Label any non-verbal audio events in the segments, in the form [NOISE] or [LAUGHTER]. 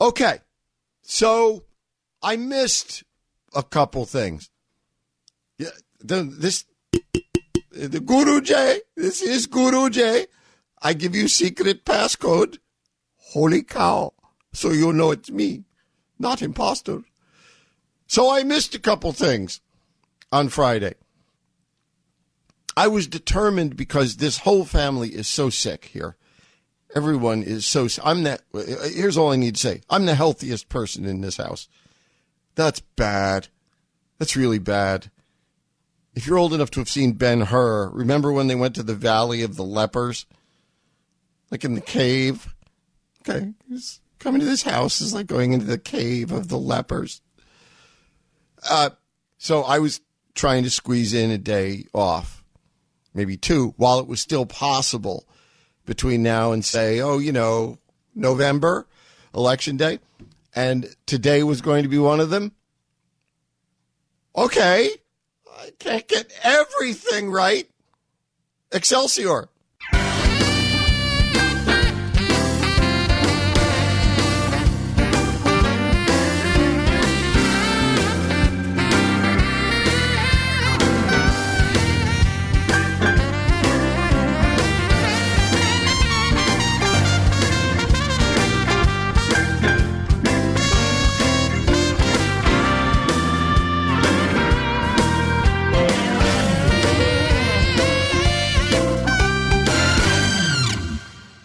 Okay. So I missed a couple things. Yeah, the, this the Guru J. This is Guru J. I give you secret passcode. Holy cow! So you'll know it's me, not imposter. So I missed a couple things on Friday. I was determined because this whole family is so sick here. Everyone is so. I'm that. Here's all I need to say. I'm the healthiest person in this house. That's bad. That's really bad. If you're old enough to have seen Ben Hur, remember when they went to the Valley of the Lepers, like in the cave? Okay, coming to this house is like going into the cave of the lepers. Uh, so I was trying to squeeze in a day off, maybe two, while it was still possible between now and say, oh, you know, November, election day. And today was going to be one of them. Okay. I can't get everything right. Excelsior.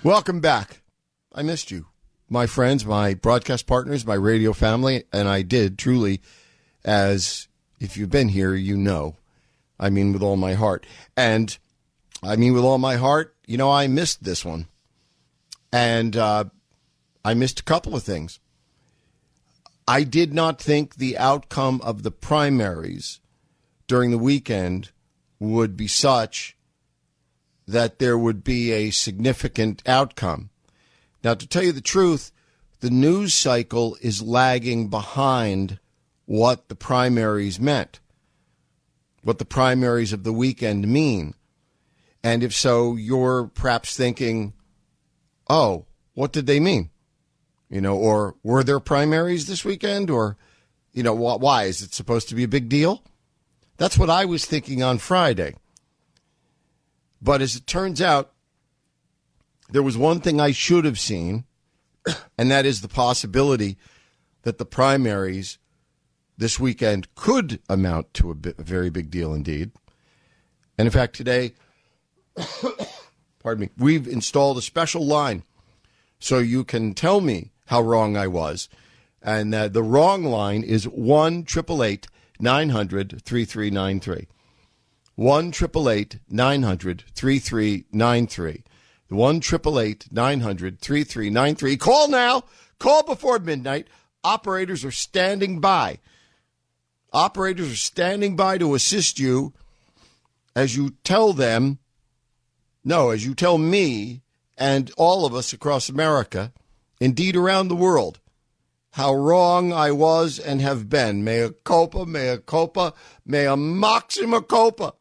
Welcome back. I missed you, my friends, my broadcast partners, my radio family, and I did truly, as if you've been here, you know, I mean with all my heart. And I mean with all my heart, you know, I missed this one. And uh, I missed a couple of things. I did not think the outcome of the primaries during the weekend would be such that there would be a significant outcome. Now, to tell you the truth, the news cycle is lagging behind what the primaries meant, what the primaries of the weekend mean. And if so, you're perhaps thinking, oh, what did they mean? You know, or were there primaries this weekend? Or, you know, why? Is it supposed to be a big deal? That's what I was thinking on Friday. But as it turns out, there was one thing I should have seen, and that is the possibility that the primaries this weekend could amount to a, bit, a very big deal indeed. And in fact, today, [COUGHS] pardon me, we've installed a special line so you can tell me how wrong I was. And uh, the wrong line is 1 900 3393. 1 900 3393. The 1 900 3393. Call now. Call before midnight. Operators are standing by. Operators are standing by to assist you as you tell them, no, as you tell me and all of us across America, indeed around the world, how wrong I was and have been. Mea culpa, mea culpa, mea maxima culpa.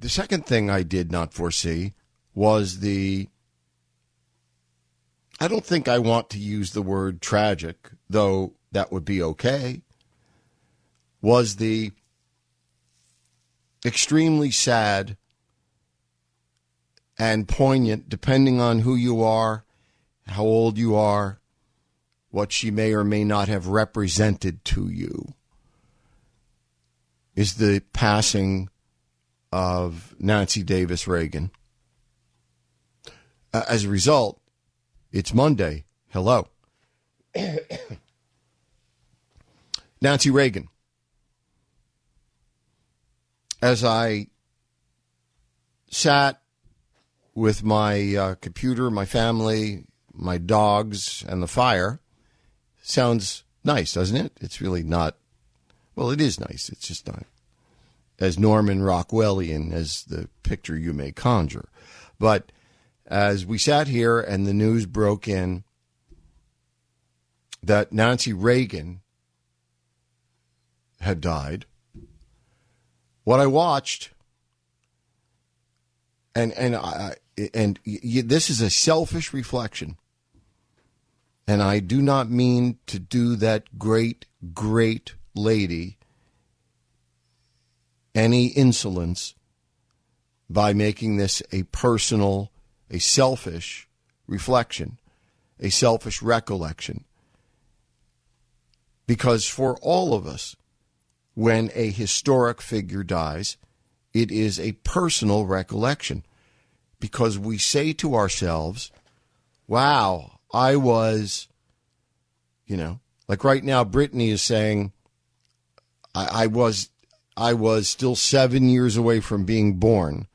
The second thing I did not foresee was the. I don't think I want to use the word tragic, though that would be okay. Was the extremely sad and poignant, depending on who you are, how old you are, what she may or may not have represented to you, is the passing of Nancy Davis Reagan. Uh, as a result, it's Monday. Hello. [COUGHS] Nancy Reagan. As I sat with my uh, computer, my family, my dogs, and the fire sounds nice, doesn't it? It's really not. Well, it is nice. It's just not as Norman Rockwellian as the picture you may conjure. But as we sat here and the news broke in that Nancy Reagan had died, what I watched, and and I and this is a selfish reflection, and I do not mean to do that great great lady any insolence by making this a personal, a selfish reflection, a selfish recollection. Because for all of us, when a historic figure dies, it is a personal recollection. Because we say to ourselves, wow, I was, you know, like right now, Brittany is saying, I, I was I was still seven years away from being born,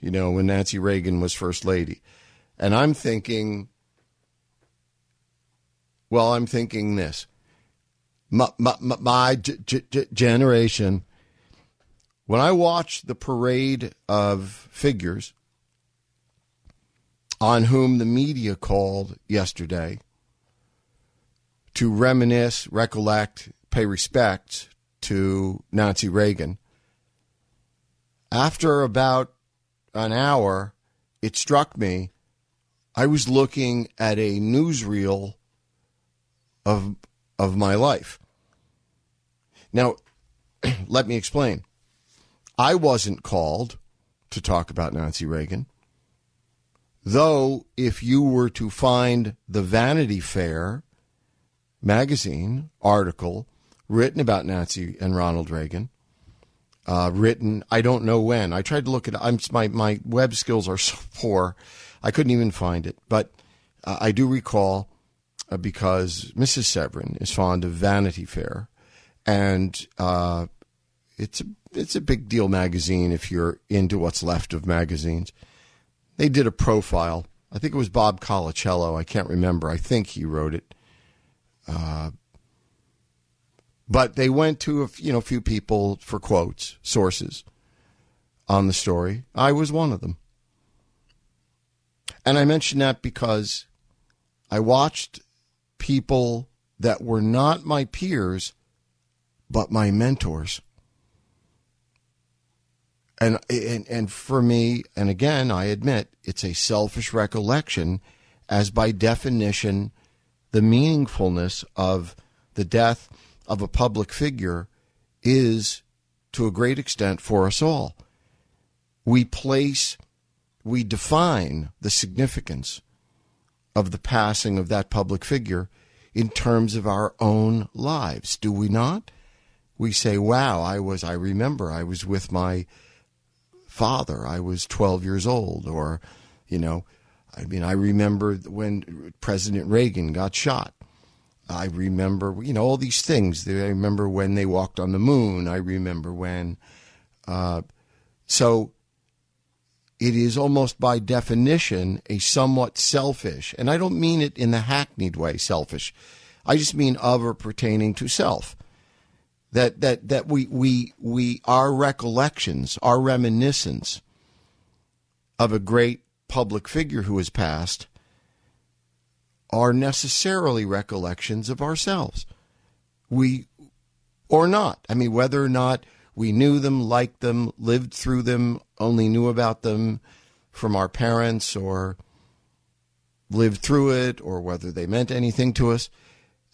you know, when Nancy Reagan was first lady. And I'm thinking, well, I'm thinking this. My, my, my g- g- generation, when I watched the parade of figures on whom the media called yesterday to reminisce, recollect, pay respect to Nancy Reagan. After about an hour, it struck me I was looking at a newsreel of of my life. Now, [CLEARS THROAT] let me explain. I wasn't called to talk about Nancy Reagan. Though, if you were to find the Vanity Fair magazine article written about Nancy and Ronald Reagan. Uh, written, I don't know when. I tried to look at. I'm my my web skills are [LAUGHS] so poor, I couldn't even find it. But uh, I do recall uh, because Mrs. Severin is fond of Vanity Fair, and uh, it's a it's a big deal magazine if you're into what's left of magazines. They did a profile. I think it was Bob Colacello. I can't remember. I think he wrote it. But they went to a you know few people for quotes, sources on the story. I was one of them. And I mention that because I watched people that were not my peers but my mentors. And, and and for me, and again, I admit it's a selfish recollection, as by definition, the meaningfulness of the death of a public figure is to a great extent for us all. We place, we define the significance of the passing of that public figure in terms of our own lives, do we not? We say, wow, I was, I remember I was with my father. I was 12 years old. Or, you know, I mean, I remember when President Reagan got shot. I remember, you know, all these things. I remember when they walked on the moon. I remember when. Uh, so it is almost by definition a somewhat selfish, and I don't mean it in the hackneyed way, selfish. I just mean of or pertaining to self. That that that we we we our recollections, our reminiscence of a great public figure who has passed are necessarily recollections of ourselves. We, or not. I mean, whether or not we knew them, liked them, lived through them, only knew about them from our parents or lived through it, or whether they meant anything to us.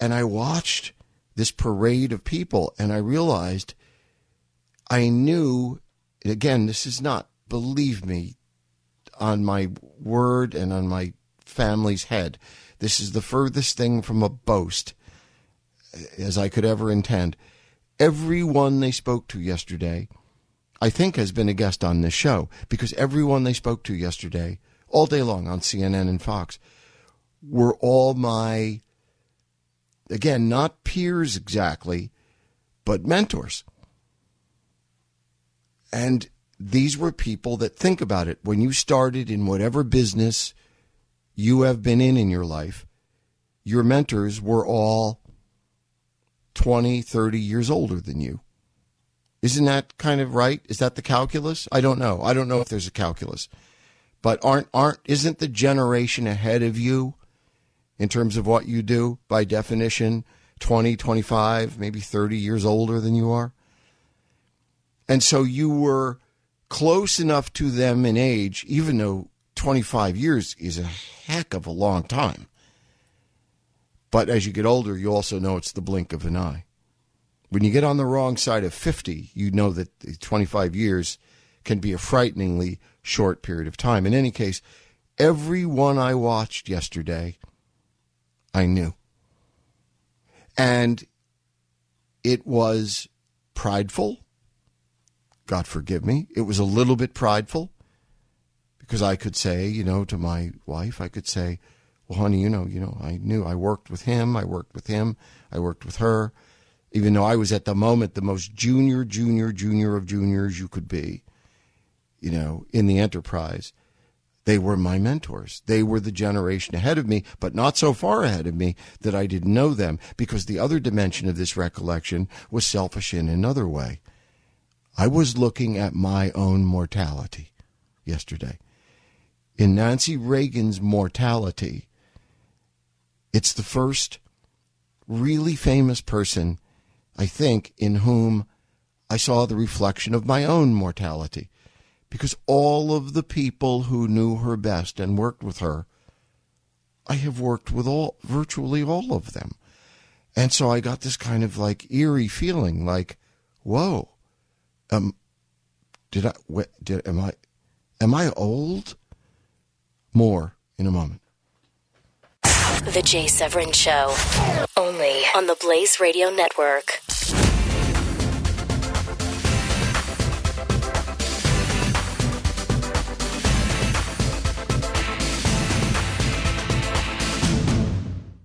And I watched this parade of people and I realized I knew, again, this is not, believe me, on my word and on my family's head. This is the furthest thing from a boast uh, as I could ever intend. Everyone they spoke to yesterday, I think, has been a guest on this show because everyone they spoke to yesterday, all day long on CNN and Fox, were all my, again, not peers exactly, but mentors. And these were people that think about it. When you started in whatever business you have been in in your life, your mentors were all 20, 30 years older than you. Isn't that kind of right? Is that the calculus? I don't know. I don't know if there's a calculus. But aren't aren't isn't the generation ahead of you in terms of what you do by definition 20, 25, maybe 30 years older than you are? And so you were close enough to them in age, even though 25 years is a heck of a long time. But as you get older, you also know it's the blink of an eye. When you get on the wrong side of 50, you know that 25 years can be a frighteningly short period of time. In any case, every one I watched yesterday, I knew. And it was prideful. God forgive me. It was a little bit prideful because I could say, you know, to my wife, I could say, well, honey, you know, you know, I knew I worked with him, I worked with him, I worked with her even though I was at the moment the most junior, junior, junior of juniors you could be, you know, in the enterprise. They were my mentors. They were the generation ahead of me, but not so far ahead of me that I didn't know them because the other dimension of this recollection was selfish in another way. I was looking at my own mortality yesterday. In Nancy Reagan's mortality, it's the first really famous person I think, in whom I saw the reflection of my own mortality. Because all of the people who knew her best and worked with her, I have worked with all, virtually all of them. And so I got this kind of like eerie feeling like, whoa, um, did I, what, did, am I, am I old? More in a moment. The Jay Severin Show, only on the Blaze Radio Network.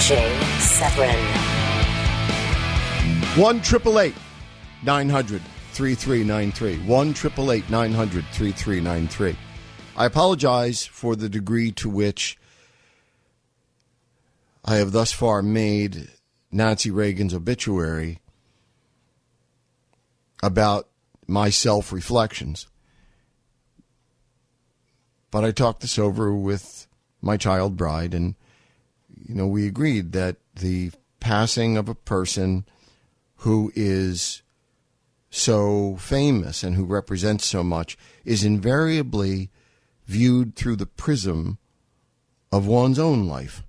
Jay Severin. 1 888 900 3393. 1 888 900 3393. I apologize for the degree to which I have thus far made Nancy Reagan's obituary about my self reflections. But I talked this over with my child bride, and you know, we agreed that the passing of a person who is so famous and who represents so much is invariably viewed through the prism of one's own life.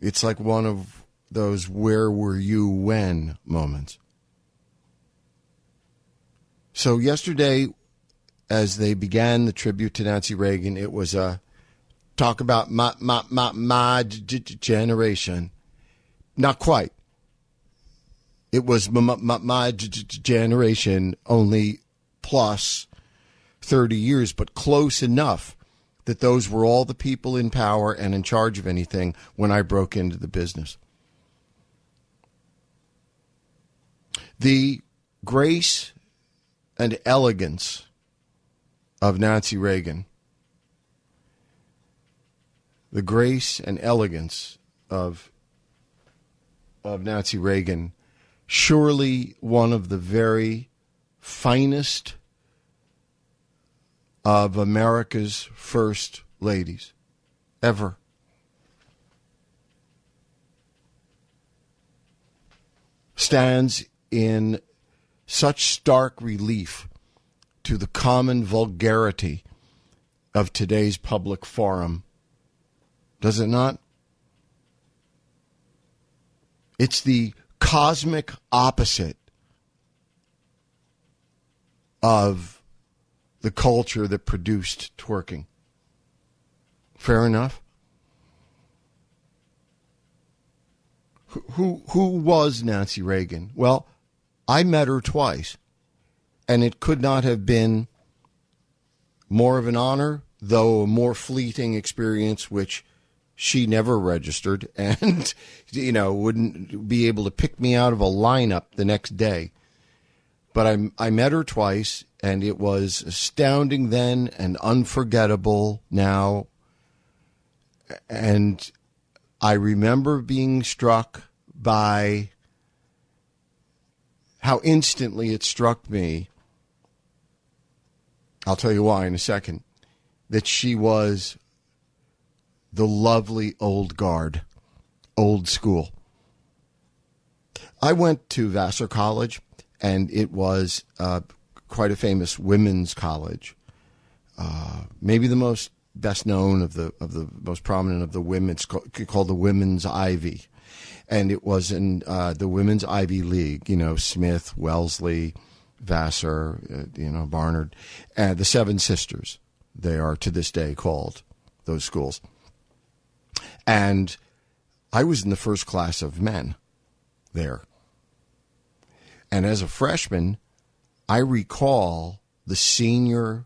It's like one of those where were you when moments. So, yesterday, as they began the tribute to Nancy Reagan, it was a talk about my my my my generation. Not quite. It was my, my, my generation only plus 30 years, but close enough that those were all the people in power and in charge of anything when I broke into the business. The grace and elegance of Nancy Reagan the grace and elegance of of Nancy Reagan, surely one of the very finest of America's first ladies ever. Stands in such stark relief to the common vulgarity of today's public forum Does it not? It's the cosmic opposite of the culture that produced twerking. Fair enough? Who, who, was Nancy Reagan? Well, I met her twice, and it could not have been more of an honor, though a more fleeting experience, which she never registered [LAUGHS] and, you know, wouldn't be able to pick me out of a lineup the next day. But I, I met her twice, and it was astounding then and unforgettable now. And I remember being struck by how instantly it struck me. I'll tell you why in a second. That she was the lovely old guard, old school. I went to Vassar College, and it was uh, quite a famous women's college. Uh, maybe the most best known of the of the most prominent of the women's called the Women's Ivy, and it was in uh, the Women's Ivy League. You know, Smith, Wellesley, Vassar, uh, you know, Barnard, and the Seven Sisters. They are to this day called those schools. And I was in the first class of men there. And as a freshman, I recall the senior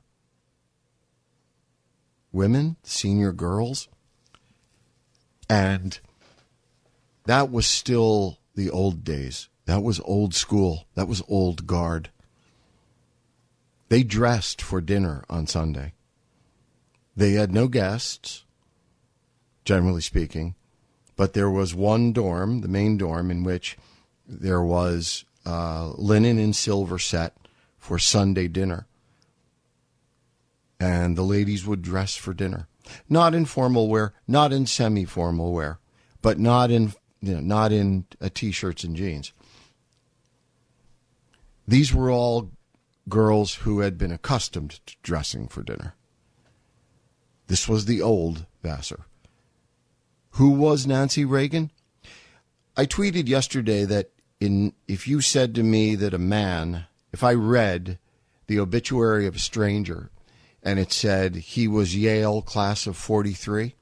women, senior girls, and that was still the old days. That was old school. That was old guard. They dressed for dinner on Sunday. They had no guests generally speaking. But there was one dorm, the main dorm, in which there was uh, linen and silver set for Sunday dinner. And the ladies would dress for dinner. Not in formal wear, not in semi formal wear, but not in you know, not in uh, t-shirts and jeans. These were all girls who had been accustomed to dressing for dinner. This was the old Vassar. Who was Nancy Reagan? I tweeted yesterday that in if you said to me that a man, if I read the obituary of a stranger and it said he was Yale class of 43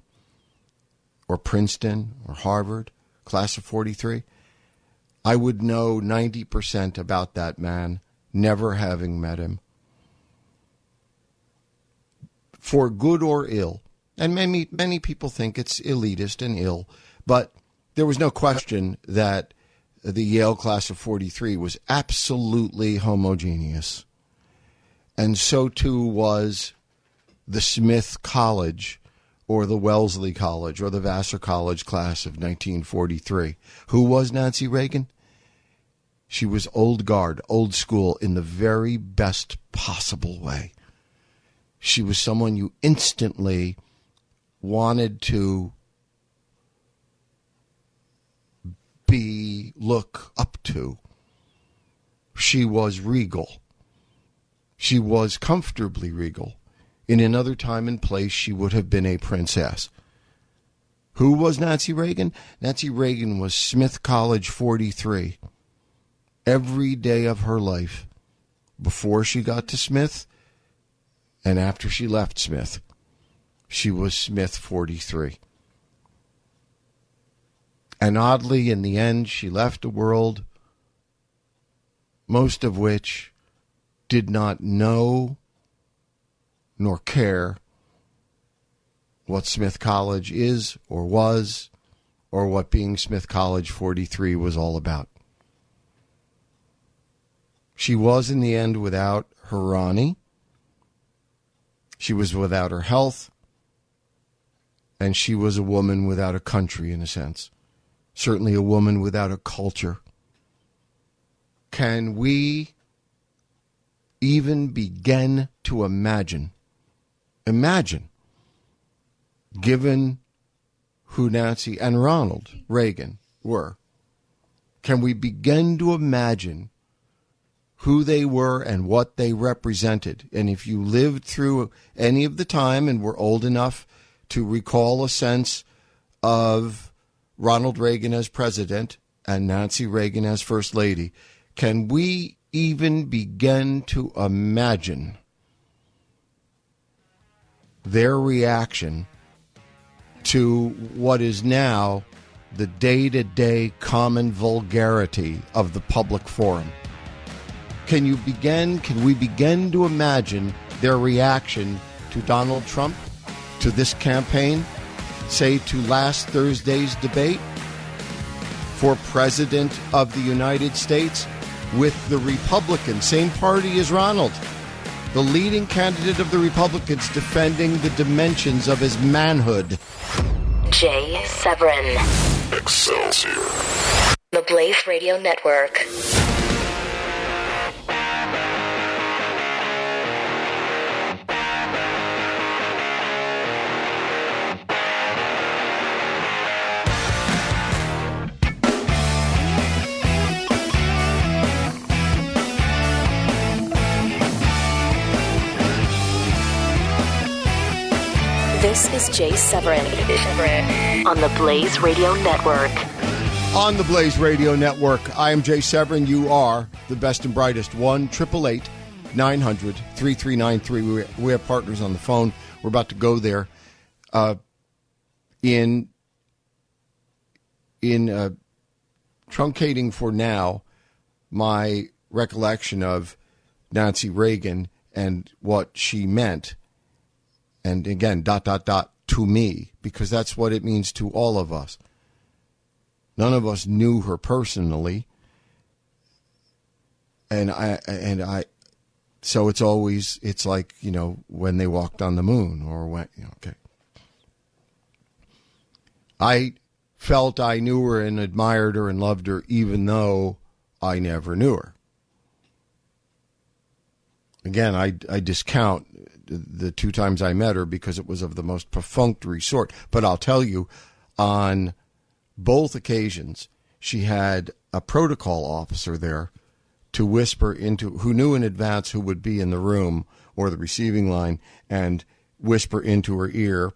or Princeton or Harvard class of 43, I would know 90% about that man, never having met him. For good or ill, and many many people think it's elitist and ill, but there was no question that the Yale class of 43 was absolutely homogeneous. And so too was the Smith College or the Wellesley College or the Vassar College class of 1943. Who was Nancy Reagan? She was old guard, old school in the very best possible way. She was someone you instantly wanted to be look up to. She was regal. She was comfortably regal. In another time and place, she would have been a princess. Who was Nancy Reagan? Nancy Reagan was Smith College 43. Every day of her life, before she got to Smith and after she left Smith she was Smith 43. And oddly, in the end, she left a world, most of which did not know nor care what Smith College is or was, or what being Smith College 43 was all about. She was, in the end, without her Ronnie. She was without her health and she was a woman without a country, in a sense. Certainly a woman without a culture. Can we even begin to imagine? Imagine, given who Nancy and Ronald Reagan were, can we begin to imagine who they were and what they represented? And if you lived through any of the time and were old enough to recall a sense of Ronald Reagan as president and Nancy Reagan as first lady, can we even begin to imagine their reaction to what is now the day to day common vulgarity of the public forum? Can you begin, can we begin to imagine their reaction to Donald Trump, to this campaign, say to last Thursday's debate for President of the United States with the Republican, same party as Ronald, the leading candidate of the Republicans defending the dimensions of his manhood. Jay Severin, Excelsior. the Blaze Radio Network. This is Jay Severin on the Blaze Radio Network. On the Blaze Radio Network, I am Jay Severin. You are the best and brightest. 1 888 900 3393. We- We have partners on the phone. We're about to go there. Uh, in in uh, truncating for now my recollection of Nancy Reagan and what she meant, and again, dot, dot, dot, to me, because that's what it means to all of us. None of us knew her personally. And I, and I, so it's always, it's like, you know, when they walked on the moon or when, you know, okay. I felt I knew her and admired her and loved her, even though I never knew her. Again, I, I discount the two times I met her because it was of the most perfunctory sort. But I'll tell you, on both occasions, she had a protocol officer there to whisper into who knew in advance who would be in the room or the receiving line and whisper into her ear,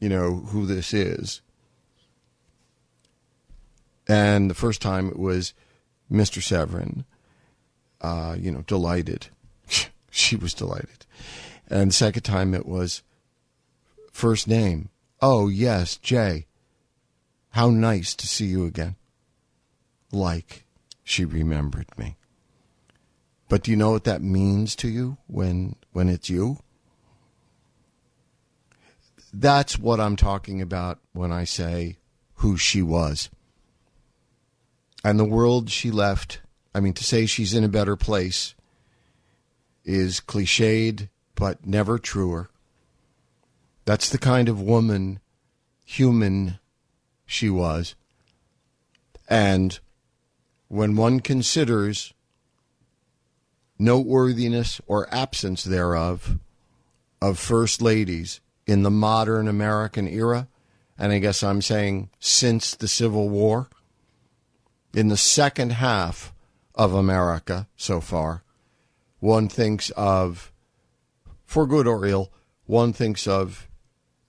you know, who this is. And the first time it was Mr. Severin, uh, you know, delighted. [LAUGHS] she was delighted. And the second time it was first name. Oh, yes, Jay. How nice to see you again. Like she remembered me. But do you know what that means to you when when it's you? That's what I'm talking about when I say who she was. And the world she left, I mean to say she's in a better place is cliched but never truer. That's the kind of woman, human she was. And when one considers noteworthiness or absence thereof of first ladies in the modern American era, and I guess I'm saying since the Civil War, in the second half of America so far, one thinks of, for good or ill, one thinks of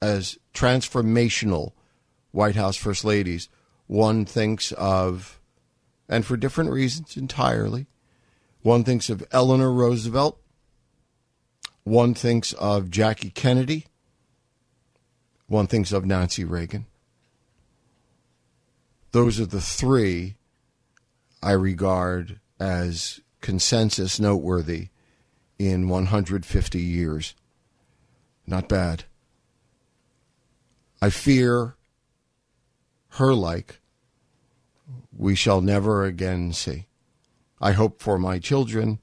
as transformational White House First Ladies. One thinks of, and for different reasons entirely, one thinks of Eleanor Roosevelt. One thinks of Jackie Kennedy. One thinks of Nancy Reagan. Those are the three I regard as consensus noteworthy in 150 years. Not bad. I fear her like we shall never again see. I hope for my children.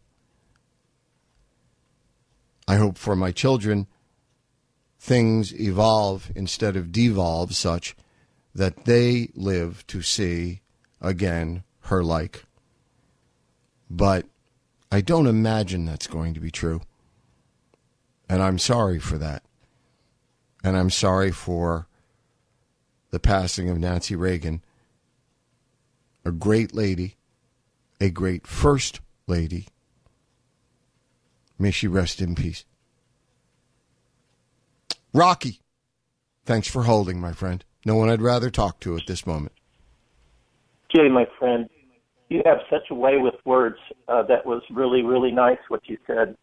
I hope for my children things evolve instead of devolve such that they live to see again her like. But I don't imagine that's going to be true. And I'm sorry for that. And I'm sorry for the passing of Nancy Reagan, a great lady, a great first lady. May she rest in peace. Rocky, thanks for holding, my friend. No one I'd rather talk to at this moment. Jay, my friend, you have such a way with words. Uh, that was really, really nice what you said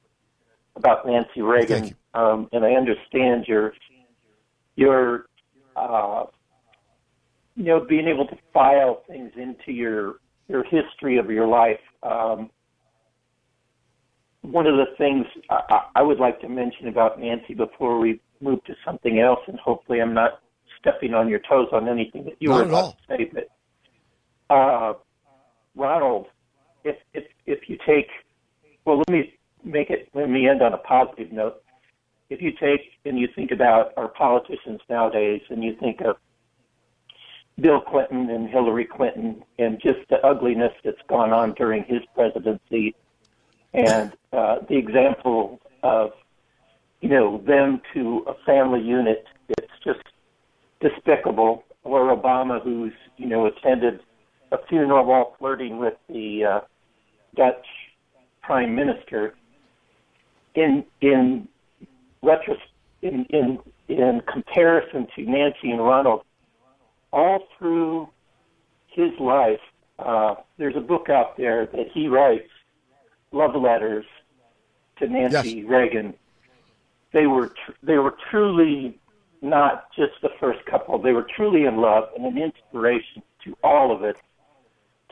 about Nancy Reagan. Um, and I understand your your uh, you know being able to file things into your your history of your life. Um, one of the things I, I would like to mention about Nancy before we move to something else, and hopefully I'm not stepping on your toes on anything that you Not were about all. to say, but uh, Ronald, if if if you take, well, let me make it. Let me end on a positive note. If you take and you think about our politicians nowadays, and you think of Bill Clinton and Hillary Clinton, and just the ugliness that's gone on during his presidency, and uh, the example of you know them to a family unit, it's just despicable. Or Obama, who's you know attended a funeral while flirting with the uh, Dutch prime minister. In in retros in in in comparison to Nancy and Ronald, all through his life, uh, there's a book out there that he writes, love letters to Nancy Reagan. They were tr- they were truly not just the first couple. They were truly in love and an inspiration to all of us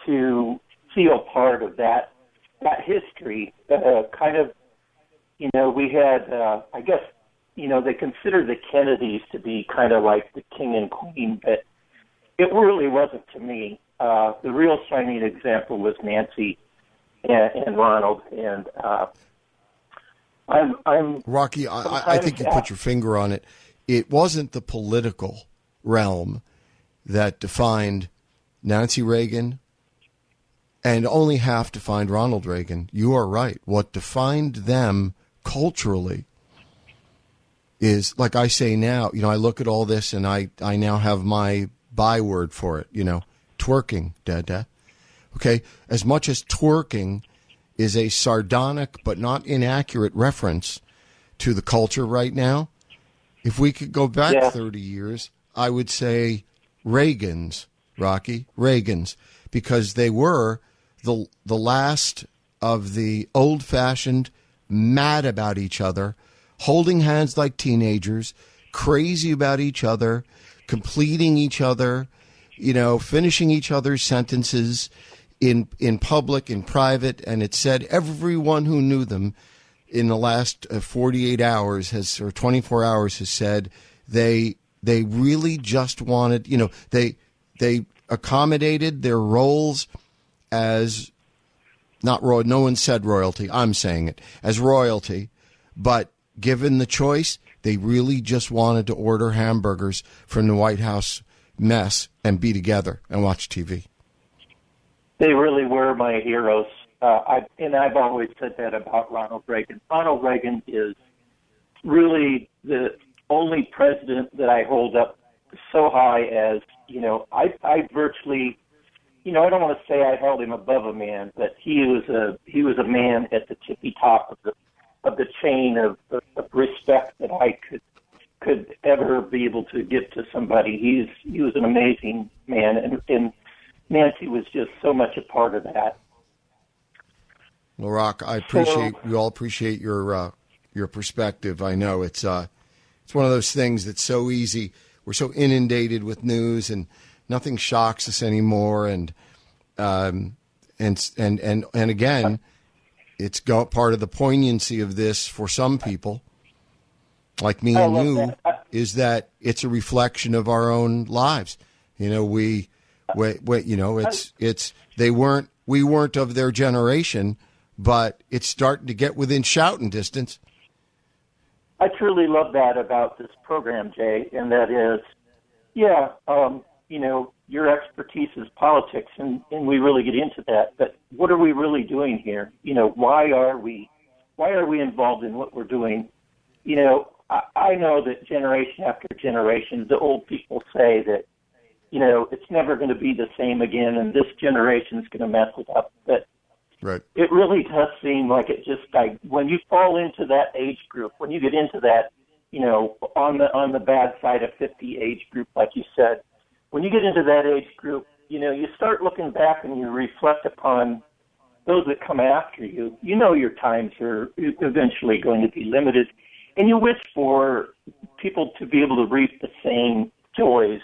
to feel part of that that history. Uh, kind of, you know, we had, uh, I guess, you know, they consider the Kennedys to be kind of like the king and queen, but it really wasn't to me. Uh, the real shining example was Nancy and, and Ronald, and uh, I'm, I'm Rocky, I, I- I think you put your finger on it. It wasn't the political realm that defined Nancy Reagan and only half defined Ronald Reagan. You are right. What defined them culturally is, like I say now, you know, I look at all this and I, I now have my byword for it, you know, twerking, da da. Okay? As much as twerking is a sardonic but not inaccurate reference to the culture right now, if we could go back Yeah. 30 years, I would say Reagan's, Rocky, Reagan's, because they were the, the last of the old fashioned, mad about each other, holding hands like teenagers, crazy about each other, completing each other, you know, finishing each other's sentences in in public, in private, and it said everyone who knew them in the last uh, 48 hours has or 24 hours has said they they really just wanted, you know, they they accommodated their roles as not royal. No one said royalty. I'm saying it as royalty, but given the choice, they really just wanted to order hamburgers from the White House mess and be together and watch TV. They really were my heroes. Uh, I, and I've always said that about Ronald Reagan. Ronald Reagan is really the only president that I hold up so high as, you know, I, I virtually, you know, I don't want to say I held him above a man, but he was a, he was a man at the tippy top of the, of the chain of, of, of respect that I could, could ever be able to give to somebody. He's, he was an amazing man and, and Nancy was just so much a part of that. Well, Rock, I appreciate we all appreciate your uh, your perspective. I know it's uh, it's one of those things that's so easy. We're so inundated with news, and nothing shocks us anymore. And um, and and and and again, it's go, part of the poignancy of this for some people, like me and you, that. I- is that it's a reflection of our own lives. You know, we, we, we you know, it's it's they weren't we weren't of their generation, but it's starting to get within shouting distance. I truly love that about this program, Jay, and that is, yeah, um, you know, your expertise is politics, and, and we really get into that. But what are we really doing here? You know, why are we, why are we involved in what we're doing? You know, I, I know that generation after generation, the old people say that, you know, it's never going to be the same again, and this generation's going to mess it up. But Right. it really does seem like it just like when you fall into that age group, when you get into that, you know, on the on the bad side of 50 age group, like you said. When you get into that age group, you know, you start looking back and you reflect upon those that come after you. You know your times are eventually going to be limited, and you wish for people to be able to reap the same joys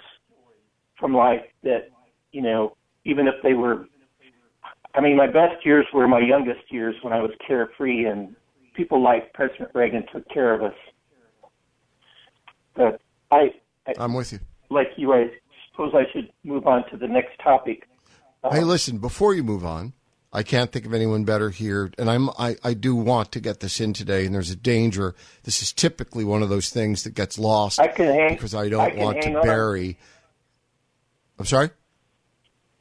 from life that, you know, even if they were I mean, my best years were my youngest years when I was carefree and people like President Reagan took care of us. But I, I I'm with you. Like you, I suppose I should move on to the next topic. Uh, hey, listen, before you move on, I can't think of anyone better here, and I'm I, I do want to get this in today. And there's a danger. This is typically one of those things that gets lost I can hang, because I don't I want to on. bury. I'm sorry.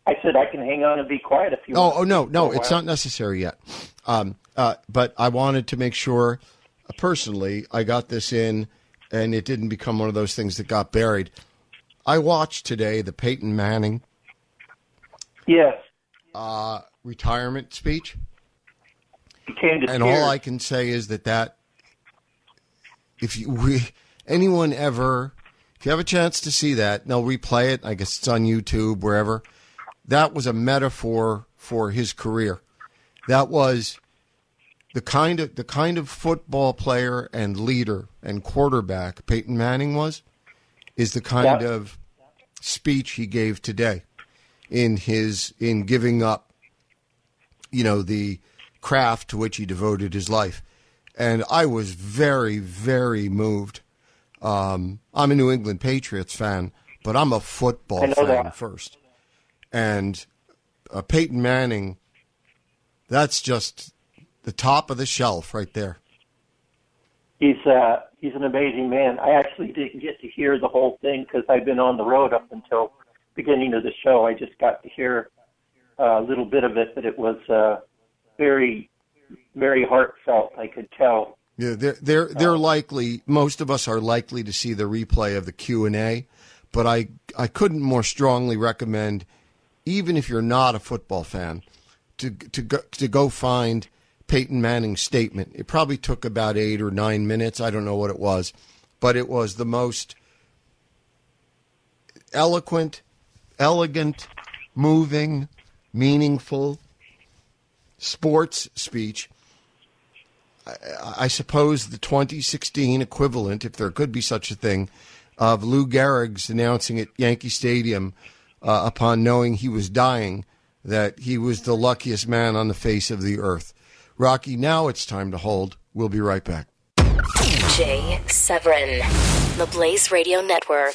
I said I can hang on and be quiet if you. Oh, want oh no, no, it's not necessary yet. Um, uh, but I wanted to make sure, uh, personally, I got this in, and it didn't become one of those things that got buried. I watched today the Peyton Manning Yes, uh, retirement speech, and tears. all I can say is that that if you we, anyone ever if you have a chance to see that, they'll replay it. I guess it's on YouTube wherever. That was a metaphor for his career. That was the kind of the kind of football player and leader and quarterback Peyton Manning was is the kind Yeah. of speech he gave today in his in giving up you know the craft to which he devoted his life. And I was very very moved. Um, I'm a New England Patriots fan but I'm a football fan that. first. And uh, Peyton Manning that's just the top of the shelf right there. He's uh, he's an amazing man. I actually didn't get to hear the whole thing because I've been on the road up until beginning of the show. I just got to hear uh, a little bit of it, but it was uh, very, very heartfelt. I could tell. Yeah, they're they're they're likely. Most of us are likely to see the replay of the Q and A, but I I couldn't more strongly recommend, even if you're not a football fan, to to go, to go find Peyton Manning's statement. It probably took about eight or nine minutes. I don't know what it was, but it was the most eloquent, elegant, moving, meaningful sports speech I suppose the 2016 equivalent, if there could be such a thing, of Lou Gehrig's announcing at Yankee Stadium uh, upon knowing he was dying that he was the luckiest man on the face of the earth. Rocky, now it's time to hold. We'll be right back. Jay Severin, the Blaze Radio Network.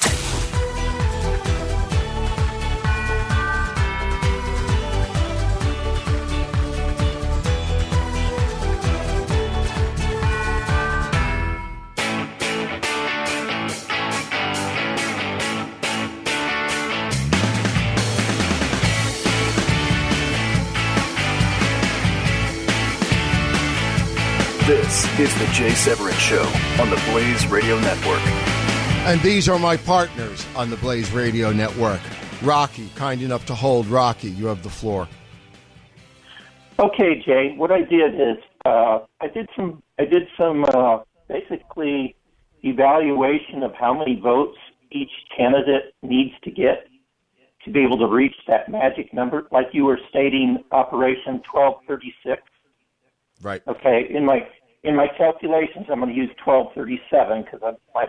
This is the Jay Severin Show on the Blaze Radio Network. And these are my partners on the Blaze Radio Network. Rocky, kind enough to hold. Rocky, you have the floor. Okay, Jay. What I did is uh, I did some I did some uh, basically evaluation of how many votes each candidate needs to get to be able to reach that magic number, like you were stating, Operation 1236. Right. Okay, in my in my calculations, I'm going to use 1237 because my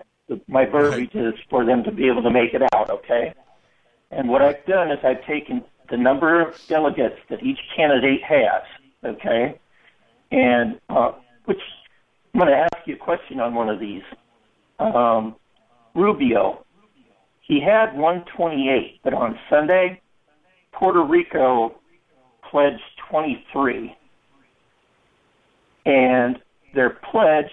my verbiage is for them to be able to make it out. Okay, and what I've done is I've taken the number of delegates that each candidate has. Okay, and uh, which I'm going to ask you a question on one of these. Um, Rubio, he had 128, but on Sunday, Puerto Rico pledged 23 and they're pledged.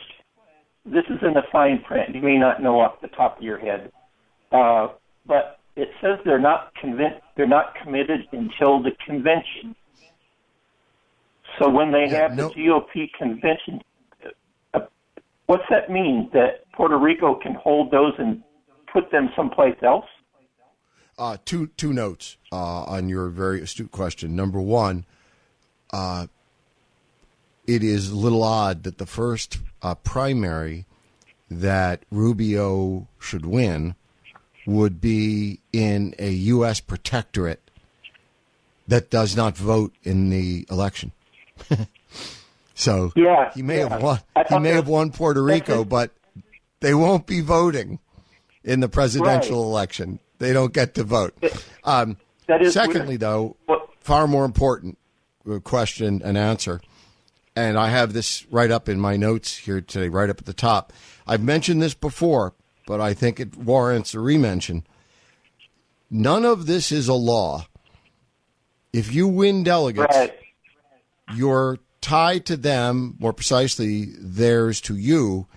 This is in the fine print. You may not know off the top of your head, uh, but it says they're not convinced. They're not committed until the convention. So when they Yeah, have no- the GOP convention, uh, what's that mean? That Puerto Rico can hold those and put them someplace else? Uh, two two notes uh, on your very astute question. Number one, uh, it is a little odd that the first uh, primary that Rubio should win would be in a U.S. protectorate that does not vote in the election. [LAUGHS] so Yeah, he may yeah. have won. He may have won Puerto Rico, but they won't be voting in the presidential Right. election. They don't get to vote. Um, That is secondly, though, What- far more important uh, question and answer, and I have this right up in my notes here today, right up at the top. I've mentioned this before, but I think it warrants a remention. None of this is a law. If you win delegates, Right. your tie to them, more precisely, theirs to you,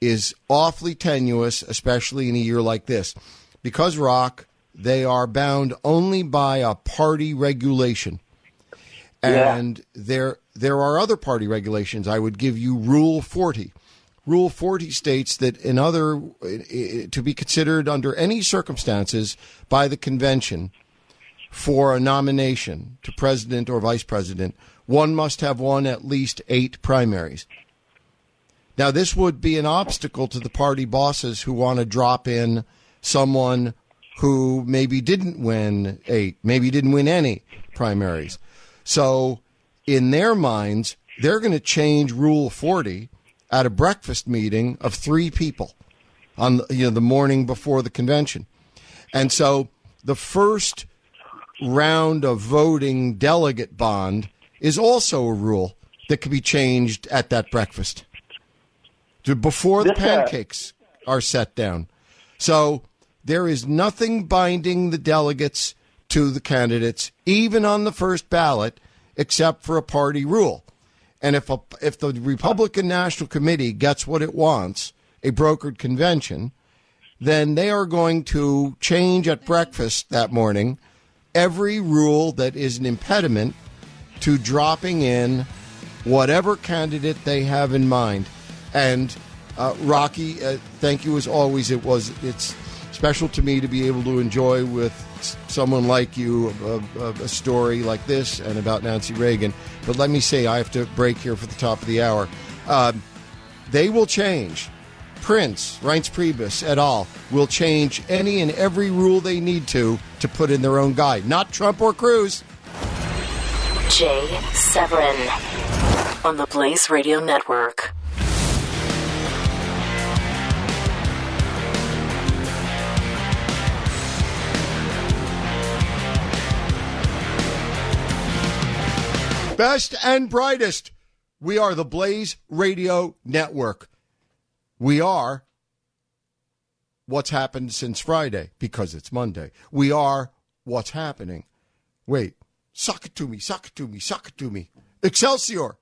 is awfully tenuous, especially in a year like this. Because, Rock, they are bound only by a party regulation. Yeah. And there, there are other party regulations. I would give you Rule 40. Rule 40 states that in other, to be considered under any circumstances by the convention, for a nomination to president or vice president, one must have won at least eight primaries. Now, this would be an obstacle to the party bosses who want to drop in someone who maybe didn't win eight, maybe didn't win any primaries. So, in their minds, they're going to change Rule 40 at a breakfast meeting of three people on the, you know, the morning before the convention. And so, the first round of voting delegate bond is also a rule that can be changed at that breakfast before the uh, pancakes are set down. So there is nothing binding the delegates to the candidates, even on the first ballot, except for a party rule. And if a, if the Republican National Committee gets what it wants, a brokered convention, then they are going to change at breakfast that morning every rule that is an impediment to dropping in whatever candidate they have in mind. And uh, Rocky, uh, thank you as always. It was it's special to me to be able to enjoy with someone like you a, a, a story like this and about Nancy Reagan. But let me say, I have to break here for the top of the hour. Um, they will change. Prince, Reince Priebus, et al. will change any and every rule they need to to put in their own guide. Not Trump or Cruz. Jay Severin on the Blaze Radio Network. Best and brightest. We are the Blaze Radio Network. We are what's happened since Friday because it's Monday. We are what's happening. Wait, suck it to me, suck it to me, suck it to me. Excelsior.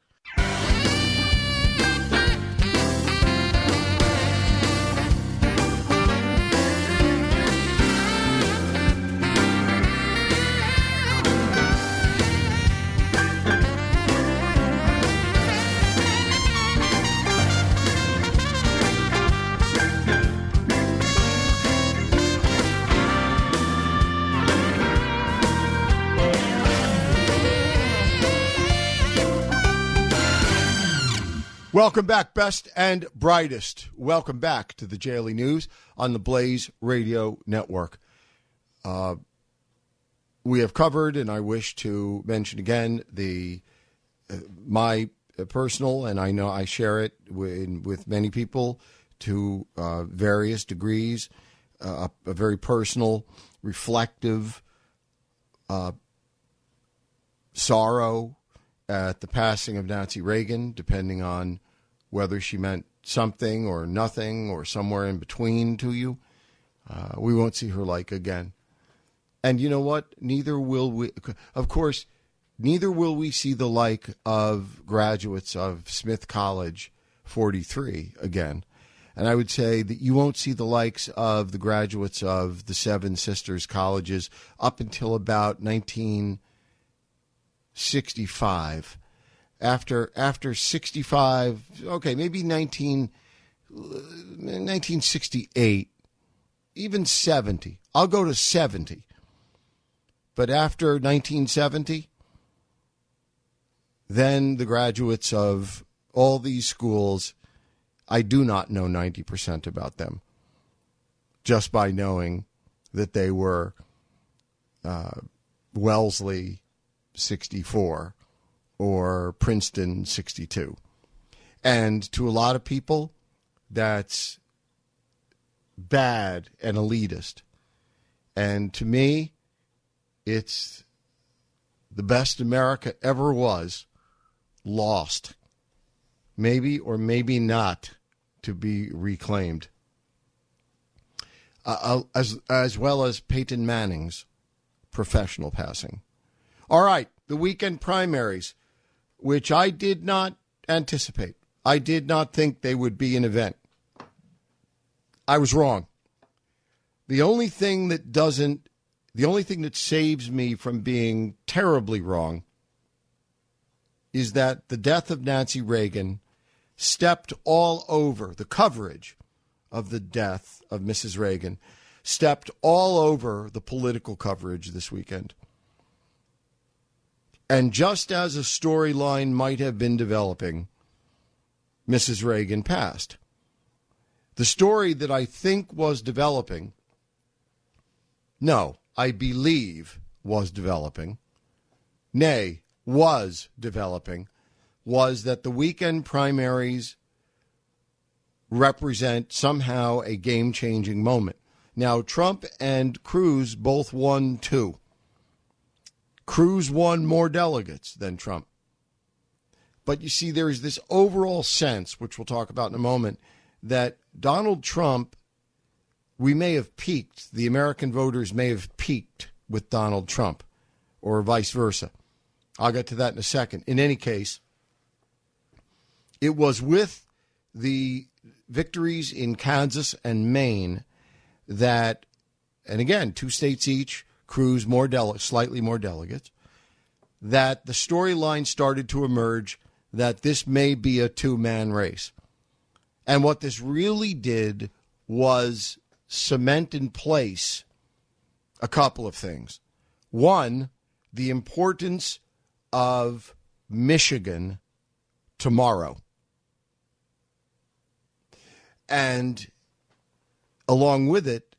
Welcome back, best and brightest. Welcome back to the Daily News on the Blaze Radio Network. Uh, we have covered, and I wish to mention again the uh, my personal, and I know I share it with, with many people to uh, various degrees, uh, a, a very personal, reflective uh, sorrow at the passing of Nancy Reagan, depending on whether she meant something or nothing or somewhere in between to you. Uh, we won't see her like again. And you know what? Neither will we. Of course, neither will we see the like of graduates of Smith College 43 again. And I would say that you won't see the likes of the graduates of the Seven Sisters colleges up until about 1965. After after 65, okay, maybe 19, 1968, even 70. I'll go to 70. But after 1970, then the graduates of all these schools I do not know 90% about them just by knowing that they were uh, Wellesley 64 or Princeton 62. And to a lot of people, that's bad and elitist. And to me, it's the best America ever was lost. Maybe or maybe not to be reclaimed. Uh, uh, as as well as Peyton Manning's professional passing. All right, the weekend primaries, which I did not anticipate. I did not think they would be an event. I was wrong. The only thing that doesn't, the only thing that saves me from being terribly wrong is that the death of Nancy Reagan stepped all over the coverage of the death of Mrs. Reagan, stepped all over the political coverage this weekend. And just as a storyline might have been developing, Mrs. Reagan passed. The story that I think was developing, no, I believe was developing, nay, was developing, was that the weekend primaries represent somehow a game changing moment. Now, Trump and Cruz both won two. Cruz won more delegates than Trump. But you see, there is this overall sense, which we'll talk about in a moment, that Donald Trump, we may have peaked, the American voters may have peaked with Donald Trump, or vice versa. I'll get to that in a second. In any case, it was with the victories in Kansas and Maine that, and again, two states each, Cruz more dele- slightly more delegates, that the storyline started to emerge that this may be a two man race. And what this really did was cement in place a couple of things. One, the importance of Michigan tomorrow. And along with it,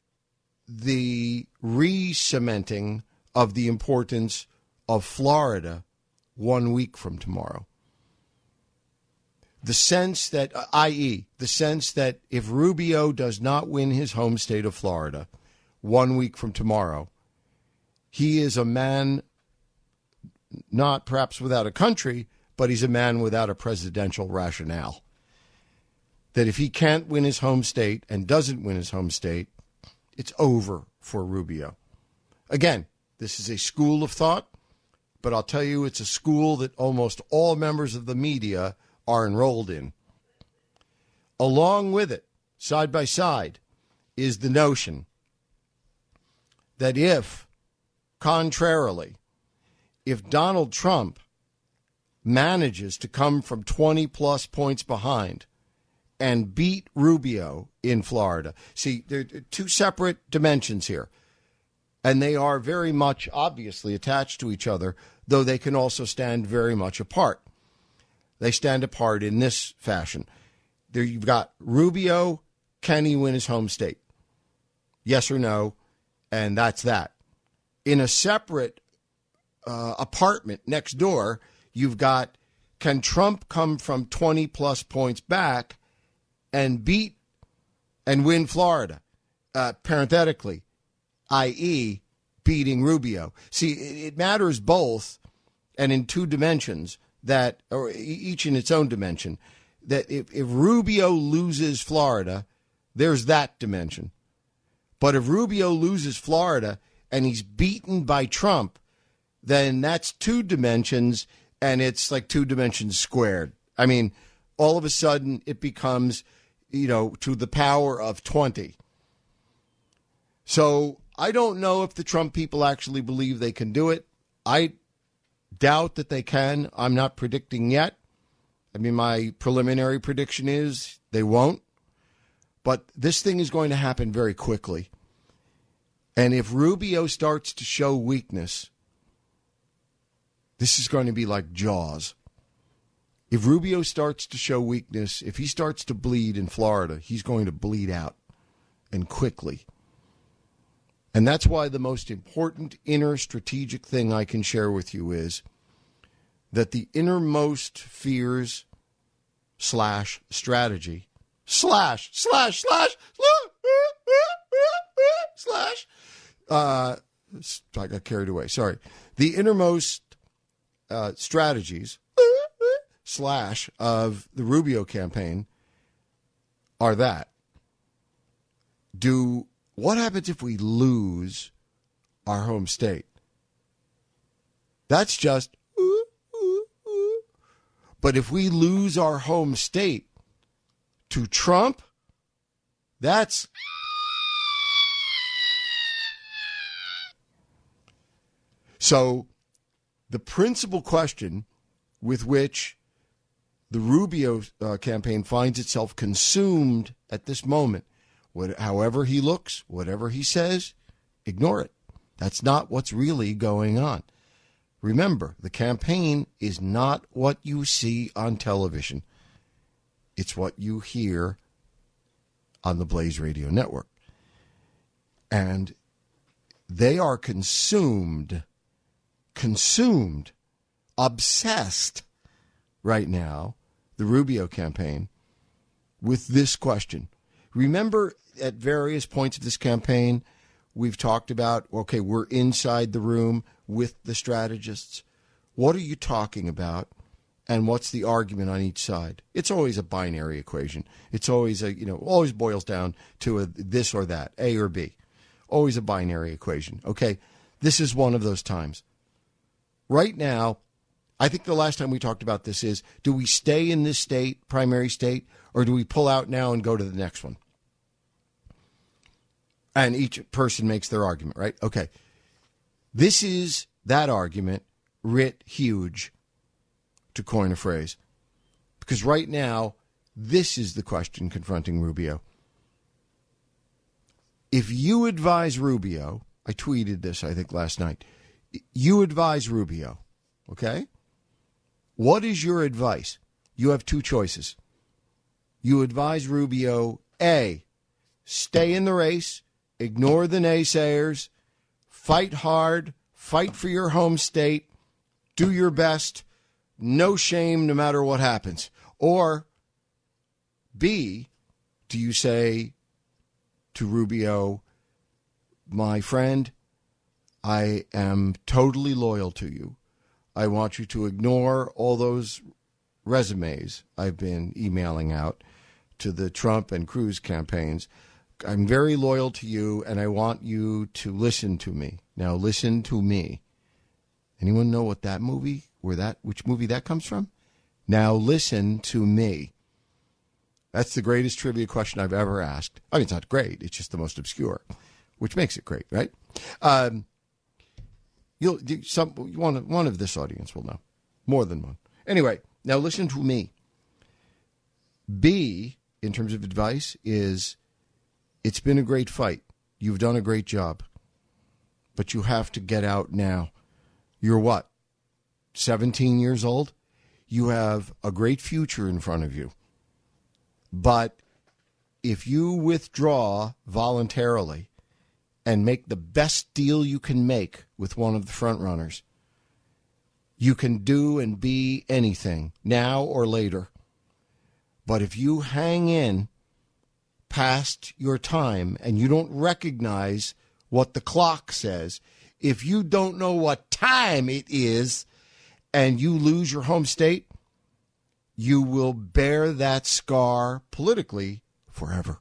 the re cementing of the importance of Florida one week from tomorrow. The sense that, uh, i.e., the sense that if Rubio does not win his home state of Florida one week from tomorrow, he is a man not perhaps without a country, but he's a man without a presidential rationale. That if he can't win his home state and doesn't win his home state, it's over for Rubio. Again, this is a school of thought, but I'll tell you, it's a school that almost all members of the media are enrolled in. Along with it, side by side, is the notion that if, contrarily, if Donald Trump manages to come from 20 plus points behind and beat Rubio in Florida. See, there are two separate dimensions here. And they are very much obviously attached to each other, though they can also stand very much apart. They stand apart in this fashion. There you've got Rubio, can he win his home state? Yes or no? And that's that. In a separate uh, apartment next door, you've got can Trump come from 20 plus points back and beat and win Florida? Uh, parenthetically, i.e., beating Rubio. See, it matters both and in two dimensions that, or each in its own dimension, that if, if Rubio loses Florida, there's that dimension. But if Rubio loses Florida and he's beaten by Trump, then that's two dimensions and it's like two dimensions squared. I mean, all of a sudden it becomes, you know, to the power of 20. So I don't know if the Trump people actually believe they can do it. I doubt that they can. I'm not predicting yet. I mean, my preliminary prediction is they won't. But this thing is going to happen very quickly. And if Rubio starts to show weakness, this is going to be like Jaws. If Rubio starts to show weakness, if he starts to bleed in Florida, he's going to bleed out and quickly. And that's why the most important inner strategic thing I can share with you is that the innermost fears slash strategy slash slash slash slash uh I got carried away. Sorry. The innermost uh, strategies slash of the Rubio campaign are that do what happens if we lose our home state? That's just but if we lose our home state to Trump, that's so the principal question with which the Rubio uh, campaign finds itself consumed at this moment, what, however he looks, whatever he says, ignore it. That's not what's really going on. Remember, the campaign is not what you see on television. It's what you hear on the Blaze Radio Network. And they are consumed, consumed, obsessed right now, the Rubio campaign, with this question. Remember, at various points of this campaign, we've talked about okay, we're inside the room with the strategists. What are you talking about? And what's the argument on each side? It's always a binary equation. It's always a, you know, always boils down to a this or that, A or B. Always a binary equation. Okay. This is one of those times. Right now, I think the last time we talked about this is do we stay in this state, primary state, or do we pull out now and go to the next one? And each person makes their argument, right? Okay. This is that argument writ huge, to coin a phrase. Because right now, this is the question confronting Rubio. If you advise Rubio, I tweeted this, I think, last night. You advise Rubio, okay? What is your advice? You have two choices. You advise Rubio A, stay in the race, ignore the naysayers, fight hard, fight for your home state, do your best, no shame no matter what happens. Or B, do you say to Rubio, my friend, I am totally loyal to you. I want you to ignore all those resumes I've been emailing out to the Trump and Cruz campaigns. I'm very loyal to you, and I want you to listen to me. Now, listen to me. Anyone know what that movie, where that, which movie that comes from? Now, listen to me. That's the greatest trivia question I've ever asked. I mean, it's not great; it's just the most obscure, which makes it great, right? Um, you'll some one one of this audience will know, more than one. Anyway, now listen to me. B, in terms of advice, is it's been a great fight. You've done a great job. But you have to get out now. You're what? 17 years old? You have a great future in front of you. But if you withdraw voluntarily and make the best deal you can make with one of the front runners, you can do and be anything now or later. But if you hang in past your time and you don't recognize what the clock says, if you don't know what time it is and you lose your home state, you will bear that scar politically forever.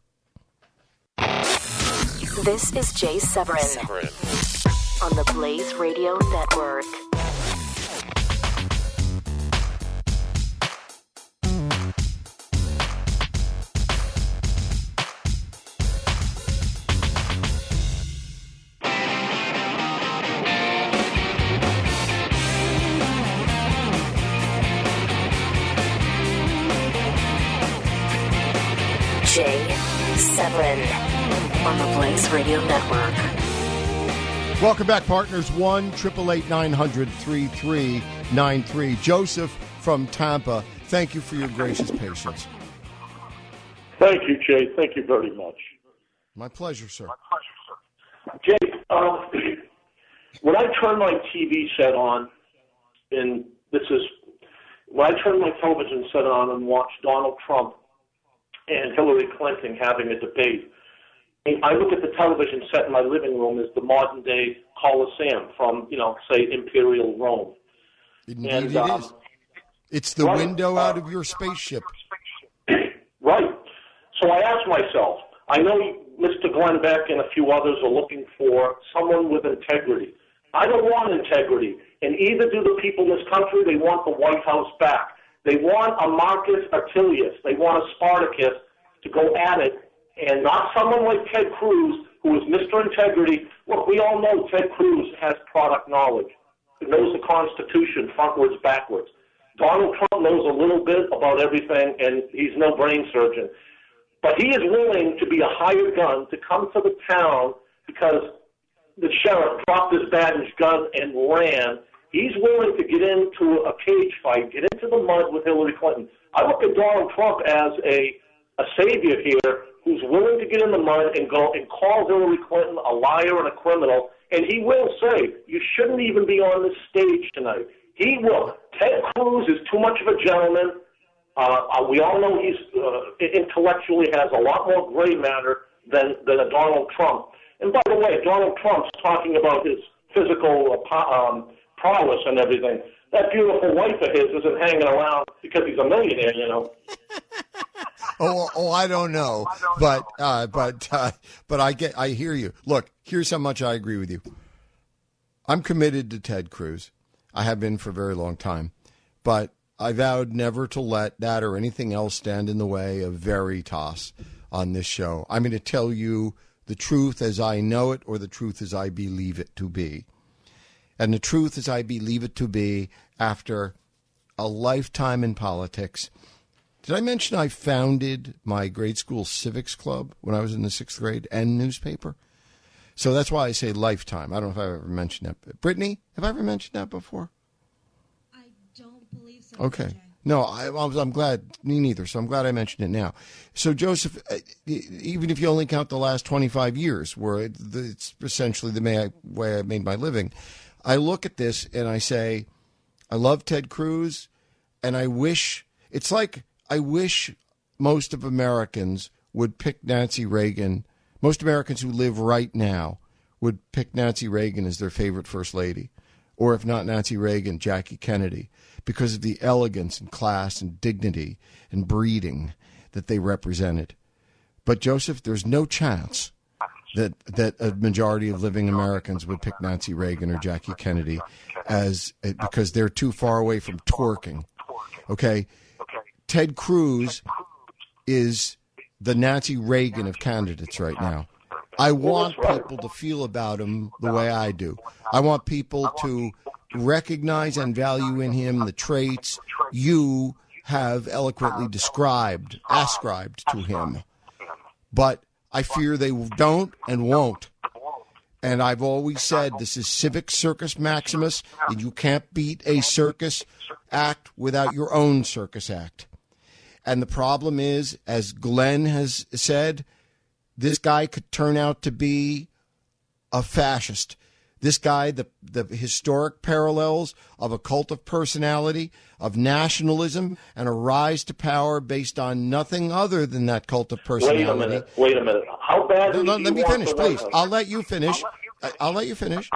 This is Jay Severin, Severin. on the Blaze Radio Network. Welcome back, partners. 1 888 900 3393. Joseph from Tampa. thank you for your gracious patience. Thank you, Jay. Thank you very much. My pleasure, sir. My pleasure, sir. Jay, um, [CLEARS THROAT] when I turn my TV set on, and this is when I turn my television set on and watch Donald Trump and Hillary Clinton having a debate, I look at the television set in my living room as the modern day Colosseum from, you know, say Imperial Rome. Indeed, And, it um, is. It's the right, window uh, out of your spaceship. [CLEARS THROAT] Right. So I asked myself, I know Mr. Glenn Beck and a few others are looking for someone with integrity. I don't want integrity. And either do the people in this country, they want the White House back. They want a Marcus Aurelius. They want a Spartacus to go at it, and not someone like Ted Cruz, who is Mr. Integrity. Look, we all know Ted Cruz has product knowledge. He knows the Constitution frontwards, backwards. Donald Trump knows a little bit about everything, and he's no brain surgeon. But he is willing to be a hired gun to come to the town because the sheriff dropped his badge gun and ran. He's willing to get into a cage fight, get into the mud with Hillary Clinton. I look at Donald Trump as a a savior here who's willing to get in the mud and go and call Hillary Clinton a liar and a criminal. And he will say, you shouldn't even be on this stage tonight. He will. Ted Cruz is too much of a gentleman. Uh, uh, we all know he's uh, intellectually has a lot more gray matter than than a Donald Trump. And by the way, Donald Trump's talking about his physical uh, um, prowess and everything. That beautiful wife of his isn't hanging around because he's a millionaire, you know. [LAUGHS] Oh, oh, I don't know, but uh, but uh, but I get, I hear you. Look, here's how much I agree with you. I'm committed to Ted Cruz. I have been for a very long time, but I vowed never to let that or anything else stand in the way of Veritas on this show. I'm going to tell you the truth as I know it, or the truth as I believe it to be, and the truth as I believe it to be after a lifetime in politics. Did I mention I founded my grade school civics club when I was in the sixth grade and newspaper? So that's why I say lifetime. I don't know if I've ever mentioned that. Brittany, have I ever mentioned that before? I don't believe so. Okay. Jay. No, I, I'm glad, me neither. So I'm glad I mentioned it now. So, Joseph, uh, even if you only count the last 25 years, where it's essentially the way I made my living, I look at this and I say, I love Ted Cruz, and I wish, it's like, I wish most of Americans would pick Nancy Reagan. Most Americans who live right now would pick Nancy Reagan as their favorite first lady. Or if not Nancy Reagan, Jackie Kennedy, because of the elegance and class and dignity and breeding that they represented. But Joseph, there's no chance that that a majority of living Americans would pick Nancy Reagan or Jackie Kennedy as because they're too far away from twerking. Okay, Ted Cruz is the Nancy Reagan of candidates right now. I want people to feel about him the way I do. I want people to recognize and value in him the traits you have eloquently described, ascribed to him. But I fear they don't and won't. And I've always said this is civic circus maximus, and you can't beat a circus act without your own circus act. And the problem is, as Glenn has said, this guy could turn out to be a fascist. This guy, the, the historic parallels of a cult of personality, of nationalism, and a rise to power based on nothing other than that cult of personality. Wait a minute. Wait a minute. How bad No, no, let me finish, please. I'll let you finish. I'll let you finish.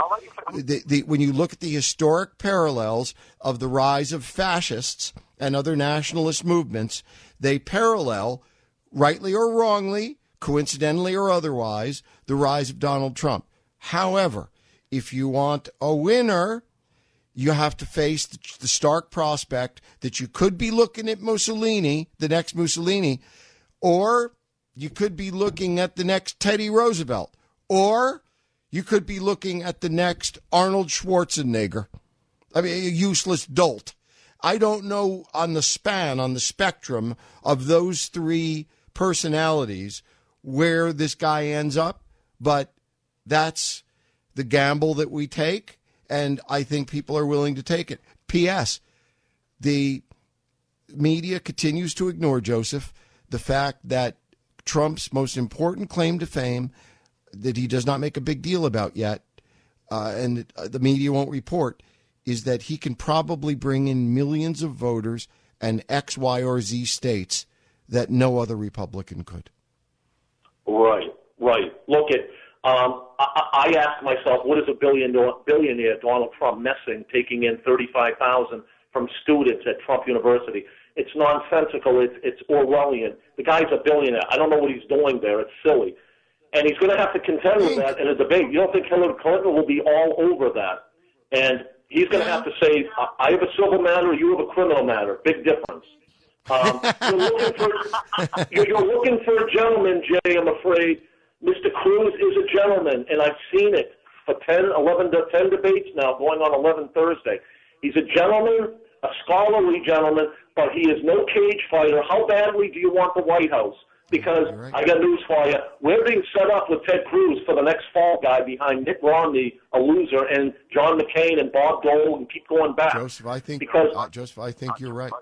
The, the, when you look at the historic parallels of the rise of fascists and other nationalist movements, they parallel, rightly or wrongly, coincidentally or otherwise, the rise of Donald Trump. However, if you want a winner, you have to face the, stark prospect that you could be looking at Mussolini, the next Mussolini, or you could be looking at the next Teddy Roosevelt, or you could be looking at the next Arnold Schwarzenegger. I mean, a useless dolt. I don't know on the span, on the spectrum of those three personalities where this guy ends up, but that's the gamble that we take, and I think people are willing to take it. P.S. The media continues to ignore, Joseph, the fact that Trump's most important claim to fame that he does not make a big deal about yet, uh, and the media won't report, is that he can probably bring in millions of voters and X, Y, or Z states that no other Republican could. Right, right. Look at. Um, I, I ask myself, what is a billion billionaire Donald Trump messing, taking in thirty-five thousand from students at Trump University? It's nonsensical. It's it's Orwellian. The guy's a billionaire. I don't know what he's doing there. It's silly, and he's going to have to contend with that in a debate. You don't think Hillary Clinton will be all over that? And he's going to have to say, I have a civil matter, you have a criminal matter. Big difference. Um, [LAUGHS] you're, looking for, you're, you're looking for a gentleman, Jay, I'm afraid. Mr. Cruz is a gentleman, and I've seen it for 10, 11, 10 debates now, going on 11 Thursday. He's a gentleman, a scholarly gentleman, but he is no cage fighter. How badly do you want the White House? Because right. I got news for you. We're being set up with Ted Cruz for the next fall guy behind Mitt Romney, a loser, and John McCain and Bob Dole, and keep going back. Joseph, I think because uh, Joseph, I think you're right.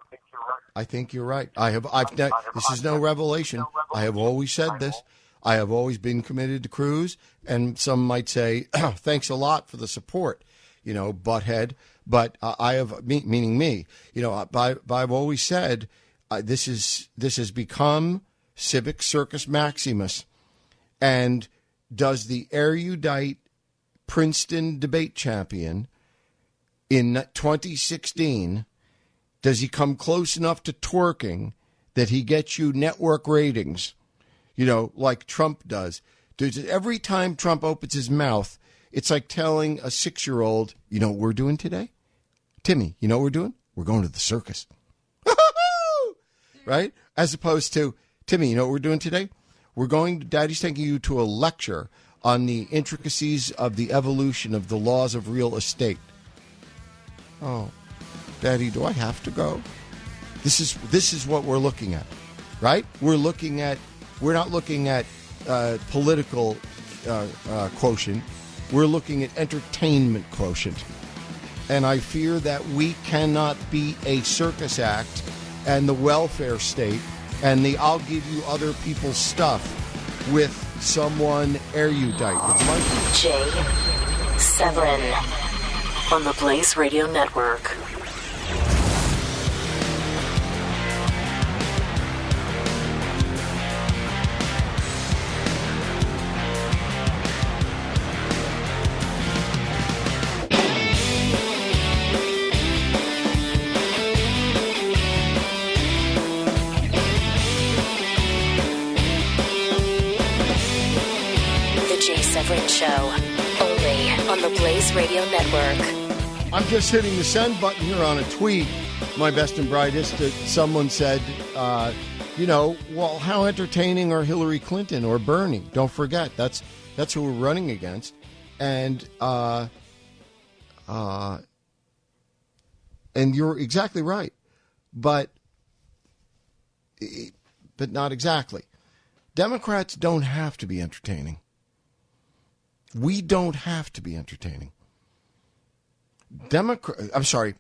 I think you're right. I have. I've. Ne- this is no revelation. I have always said this. I have always been committed to Cruz, and some might say, [CLEARS THROAT] "Thanks a lot for the support." You know, butthead. But uh, I have, me, meaning me. You know, I, I've always said uh, this is this has become civic circus maximus, and does the erudite Princeton debate champion in 2016 does he come close enough to twerking that he gets you network ratings you know like Trump does? Does every time Trump opens his mouth it's like telling a 6-year-old you know what we're doing today? Timmy you know what we're doing? We're going to the circus. [LAUGHS] Right? As opposed to Timmy, you know what we're doing today? We're going, Daddy's taking you to a lecture on the intricacies of the evolution of the laws of real estate. Oh, Daddy, do I have to go? This is this is what we're looking at, right? We're looking at we're not looking at uh, political uh, uh, quotient. We're looking at entertainment quotient, and I fear that we cannot be a circus act and the welfare state and the I'll give you other people's stuff with someone erudite. Jay Severin on the Blaze Radio Network. Just hitting the send button here on a tweet. My best and brightest. That someone said, uh, you know, well, how entertaining are Hillary Clinton or Bernie? Don't forget that's that's who we're running against, and uh, uh, and you're exactly right, but but not exactly. Democrats don't have to be entertaining. We don't have to be entertaining. Democrat, I'm sorry,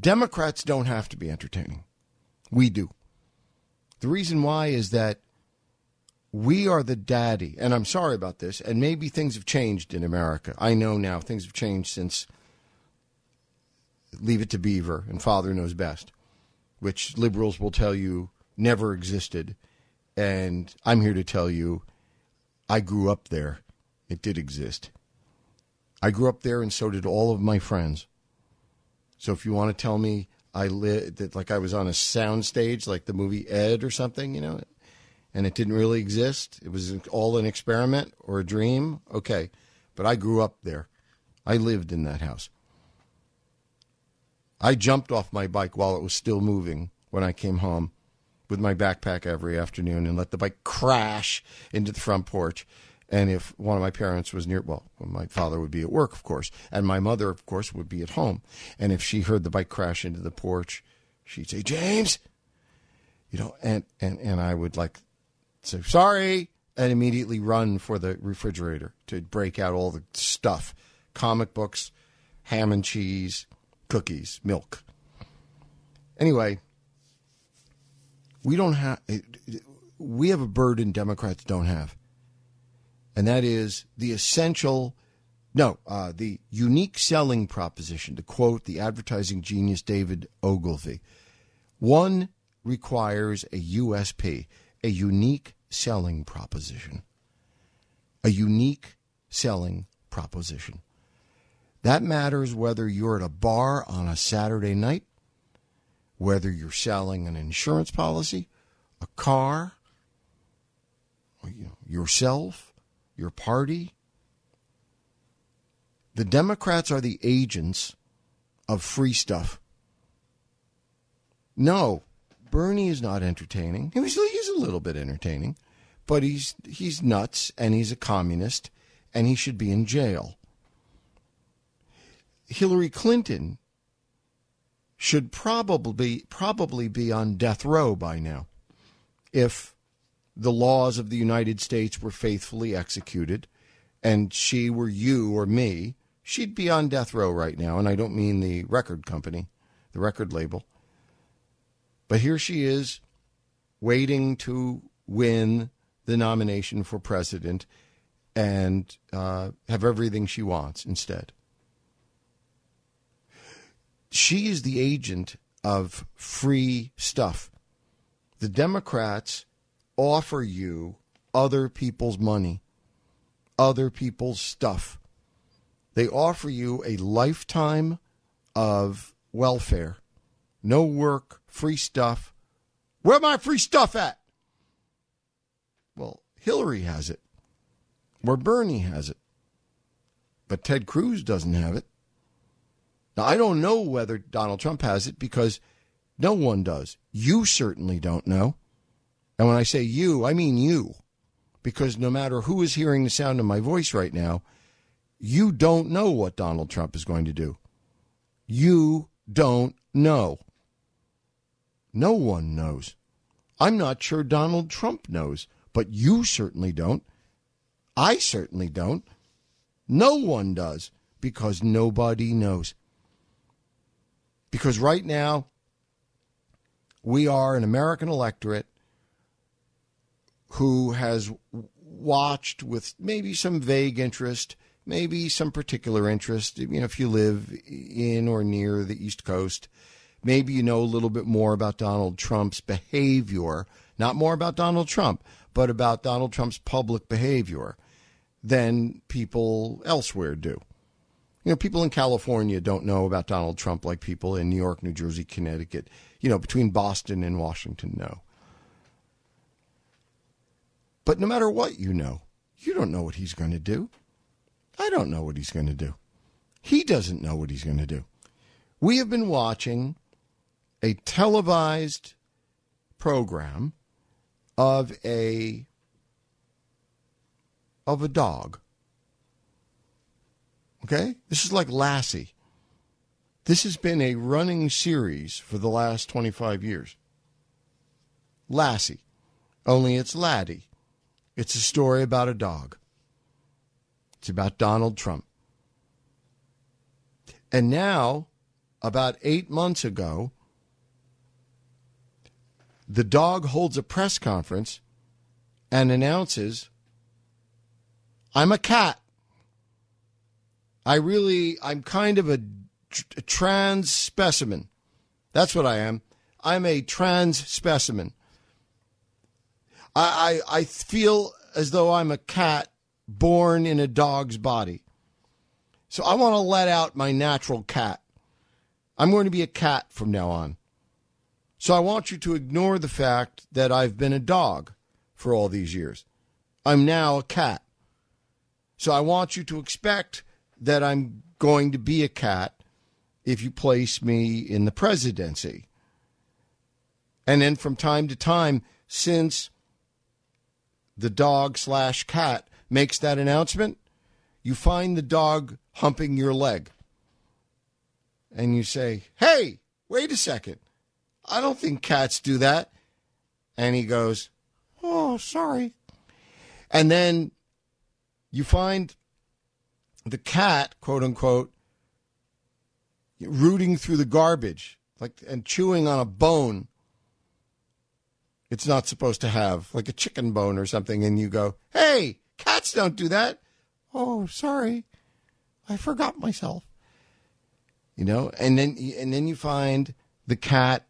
Democrats don't have to be entertaining. We do. The reason why is that we are the daddy, and I'm sorry about this, and maybe things have changed in America. I know now things have changed since Leave It to Beaver and Father Knows Best, which liberals will tell you never existed. And I'm here to tell you I grew up there. It did exist. I grew up there, and so did all of my friends. So if you want to tell me I lived like I was on a sound stage, like the movie Ed or something, you know, and it didn't really exist, it was all an experiment or a dream. Okay, but I grew up there. I lived in that house. I jumped off my bike while it was still moving when I came home with my backpack every afternoon and let the bike crash into the front porch and if one of my parents was near, well, my father would be at work, of course, and my mother, of course, would be at home. And if she heard the bike crash into the porch, she'd say, James, you know, and, and, and I would like say, sorry, and immediately run for the refrigerator to break out all the stuff comic books, ham and cheese, cookies, milk. Anyway, We don't have. We have a burden Democrats don't have, and that is the essential. No, uh, the unique selling proposition. To quote the advertising genius David Ogilvy, one requires a USP, a unique selling proposition. A unique selling proposition. That matters whether you're at a bar on a Saturday night, whether you're selling an insurance policy, a car, yourself, your party. The Democrats are the agents of free stuff. No, Bernie is not entertaining. He's, he's a little bit entertaining, but he's he's nuts and he's a communist and he should be in jail. Hillary Clinton should probably probably be on death row by now if the laws of the United States were faithfully executed and she were you or me, she'd be on death row right now. And I don't mean the record company, the record label. But here she is waiting to win the nomination for president and uh, have everything she wants instead. She is the agent of free stuff. The Democrats offer you other people's money, other people's stuff. They offer you a lifetime of welfare, no work, free stuff. Where my free stuff at? Well, Hillary has it, where Bernie has it, but Ted Cruz doesn't have it. Now, I don't know whether Donald Trump has it because no one does. You certainly don't know. And when I say you, I mean you. Because no matter who is hearing the sound of my voice right now, you don't know what Donald Trump is going to do. You don't know. No one knows. I'm not sure Donald Trump knows, but you certainly don't. I certainly don't. No one does because nobody knows. Because right now, we are an American electorate who has watched with maybe some vague interest, maybe some particular interest. You know, if you live in or near the East Coast, maybe you know a little bit more about Donald Trump's behavior, not more about Donald Trump, but about Donald Trump's public behavior than people elsewhere do. You know, people in California don't know about Donald Trump like people in New York, New Jersey, Connecticut, you know, between Boston and Washington know. But no matter what you know, you don't know what he's going to do. I don't know what he's going to do. He doesn't know what he's going to do. We have been watching a televised program of a of a dog Okay? This is like Lassie. This has been a running series for the last 25 years. Lassie. Only it's Laddie. It's a story about a dog. It's about Donald Trump. And now, about eight months ago, the dog holds a press conference and announces, I'm a cat. I really, I'm kind of a, a trans specimen. That's what I am. I'm a trans specimen. I, I, I feel as though I'm a cat born in a dog's body. So I want to let out my natural cat. I'm going to be a cat from now on. So I want you to ignore the fact that I've been a dog for all these years. I'm now a cat. So I want you to expect that I'm going to be a cat if you place me in the presidency. And then from time to time, since the dog slash cat makes that announcement, you find the dog humping your leg. And you say, Hey, wait a second. I don't think cats do that. And he goes, Oh, sorry. And then you find the cat, quote unquote, rooting through the garbage, like and chewing on a bone. It's not supposed to have, like a chicken bone or something, and you go, hey, cats don't do that. Oh, sorry. I forgot myself. You know, and then and then you find the cat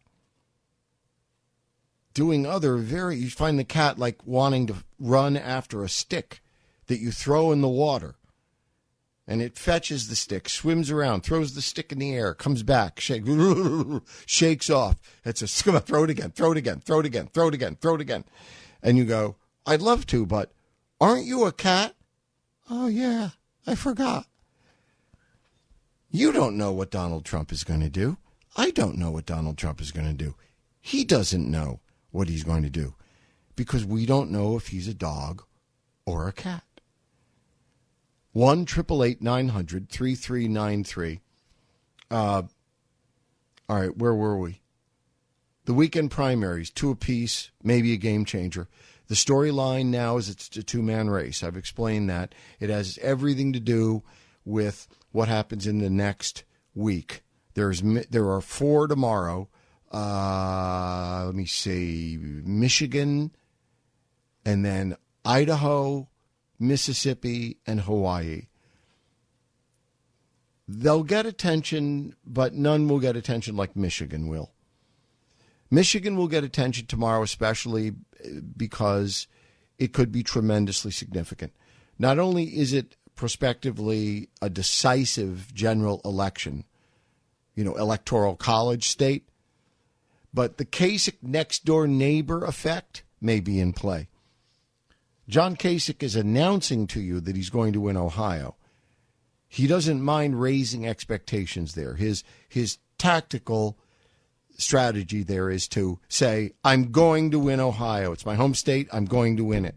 doing other very you find the cat like wanting to run after a stick that you throw in the water and it fetches the stick, swims around, throws the stick in the air, comes back, shake, [LAUGHS] shakes off. It's [LAUGHS] on, throw it again, throw it again, throw it again, throw it again, throw it again, and you go, I'd love to, but aren't you a cat? Oh yeah, I forgot. You don't know what Donald Trump is going to do. I don't know what Donald Trump is going to do. He doesn't know what he's going to do because we don't know if he's a dog or a cat. 1 900 3393. Uh, all right, where were we? The weekend primaries, two apiece, maybe a game changer. The storyline now is it's a two man race. I've explained that. It has everything to do with what happens in the next week. There's there are four tomorrow. Uh, let me see, Michigan, and then Idaho, Mississippi, and Hawaii. They'll get attention, but none will get attention like Michigan will. Michigan will get attention tomorrow, especially uh, because it could be tremendously significant. Not only is it prospectively a decisive general election, you know, electoral college state, but the Kasich next door neighbor effect may be in play. John Kasich is announcing to you that he's going to win Ohio. He doesn't mind raising expectations there. His his tactical strategy there is to say, I'm going to win Ohio. It's my home state. I'm going to win it.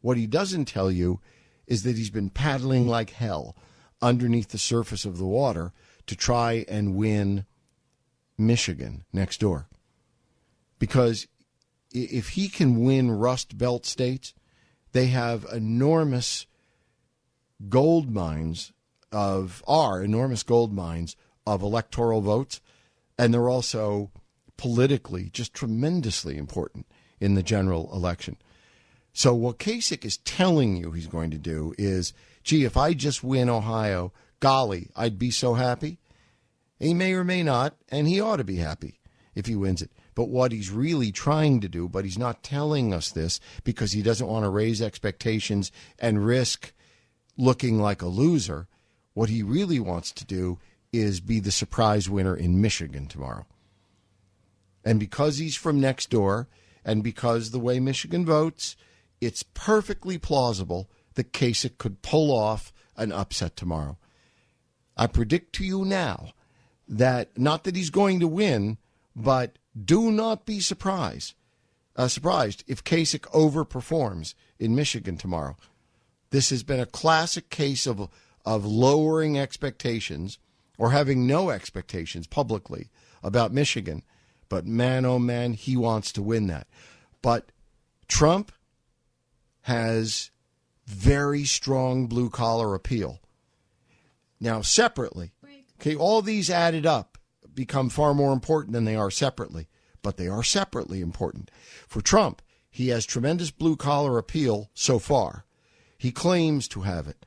What he doesn't tell you is that he's been paddling like hell underneath the surface of the water to try and win Michigan next door. Because if he can win Rust Belt states, they have enormous gold mines of are enormous gold mines of electoral votes, and they're also politically just tremendously important in the general election. So what Kasich is telling you he's going to do is, gee, if I just win Ohio, golly, I'd be so happy. He may or may not, and he ought to be happy if he wins it. But what he's really trying to do, but he's not telling us this because he doesn't want to raise expectations and risk looking like a loser. What he really wants to do is be the surprise winner in Michigan tomorrow. And because he's from next door, and because the way Michigan votes, it's perfectly plausible that Kasich could pull off an upset tomorrow. I predict to you now that not that he's going to win, but do not be surprised uh, surprised if Kasich overperforms in Michigan tomorrow. This has been a classic case of of lowering expectations or having no expectations publicly about Michigan. But man, oh man, he wants to win that. But Trump has very strong blue collar appeal. Now, separately, okay, all these added up become far more important than they are separately, but they are separately important. For Trump, he has tremendous blue collar appeal so far. He claims to have it.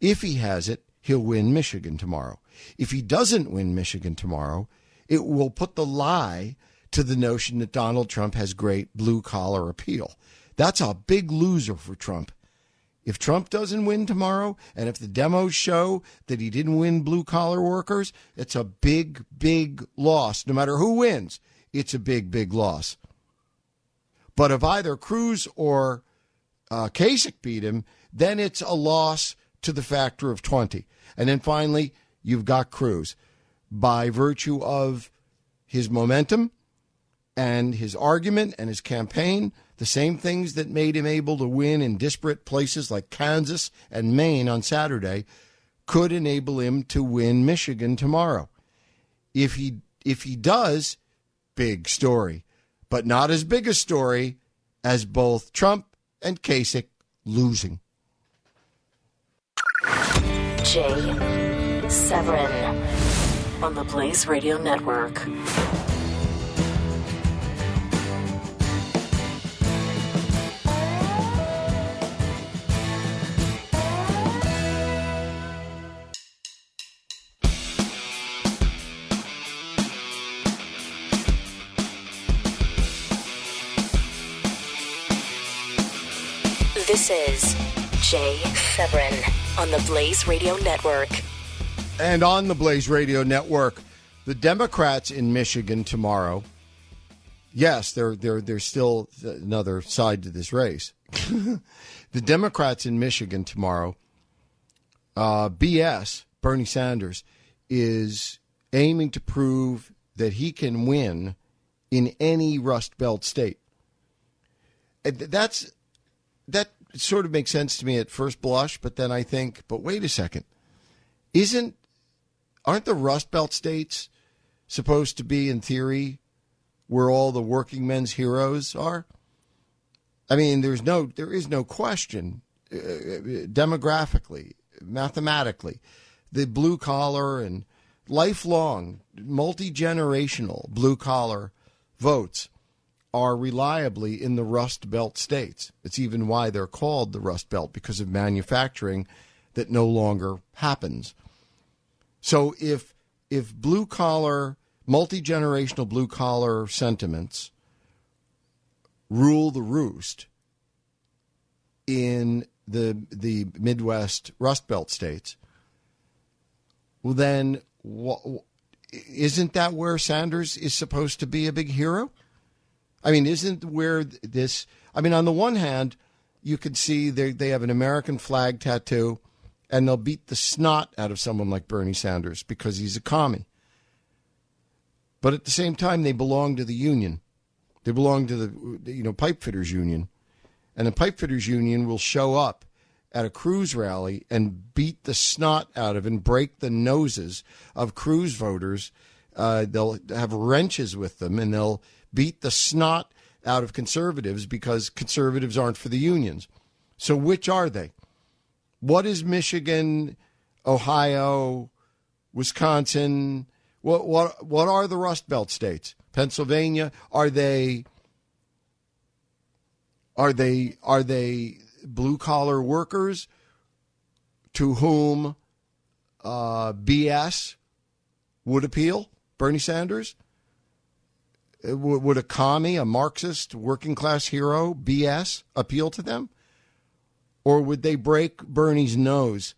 If he has it, he'll win Michigan tomorrow. If he doesn't win Michigan tomorrow, it will put the lie to the notion that Donald Trump has great blue collar appeal. That's a big loser for Trump. If Trump doesn't win tomorrow, and if the demos show that he didn't win blue collar workers, it's a big, big loss. No matter who wins, it's a big, big loss. But if either Cruz or uh, Kasich beat him, then it's a loss to the factor of 20. And then finally, you've got Cruz by virtue of his momentum and his argument and his campaign the same things that made him able to win in disparate places like Kansas and Maine on Saturday could enable him to win Michigan tomorrow. If he if he does, big story, but not as big a story as both Trump and Kasich losing. Jay Severin on the Blaze Radio Network. This is Jay Severin on the Blaze Radio Network. And on the Blaze Radio Network, the Democrats in Michigan tomorrow. Yes, there there there's still another side to this race. [LAUGHS] the Democrats in Michigan tomorrow. Uh, BS Bernie Sanders is aiming to prove that he can win in any Rust Belt state. That's that sort of makes sense to me at first blush, but then I think, but wait a second, isn't aren't the Rust Belt states supposed to be in theory where all the working men's heroes are? I mean, there's no, there is no question uh, demographically, mathematically, the blue collar and lifelong, multi generational blue collar votes are reliably in the Rust Belt states. It's even why they're called the Rust Belt because of manufacturing that no longer happens. So if if blue collar, multi generational blue collar sentiments rule the roost in the the Midwest Rust Belt states, well then isn't that where Sanders is supposed to be a big hero? I mean, isn't where this? I mean, on the one hand, you could see they they have an American flag tattoo, and they'll beat the snot out of someone like Bernie Sanders because he's a commie. But at the same time, they belong to the union. They belong to the you know pipe fitters union, and the pipe fitters union will show up at a Cruz rally and beat the snot out of and break the noses of Cruz voters. Uh, they'll have wrenches with them, and they'll beat the snot out of conservatives because conservatives aren't for the unions. So which are they? What is Michigan, Ohio, Wisconsin? What what what are the Rust Belt states? Pennsylvania? Are they are they are they blue collar workers to whom uh, BS would appeal? Bernie Sanders? Would a commie, a Marxist, working class hero, BS, appeal to them? Or would they break Bernie's nose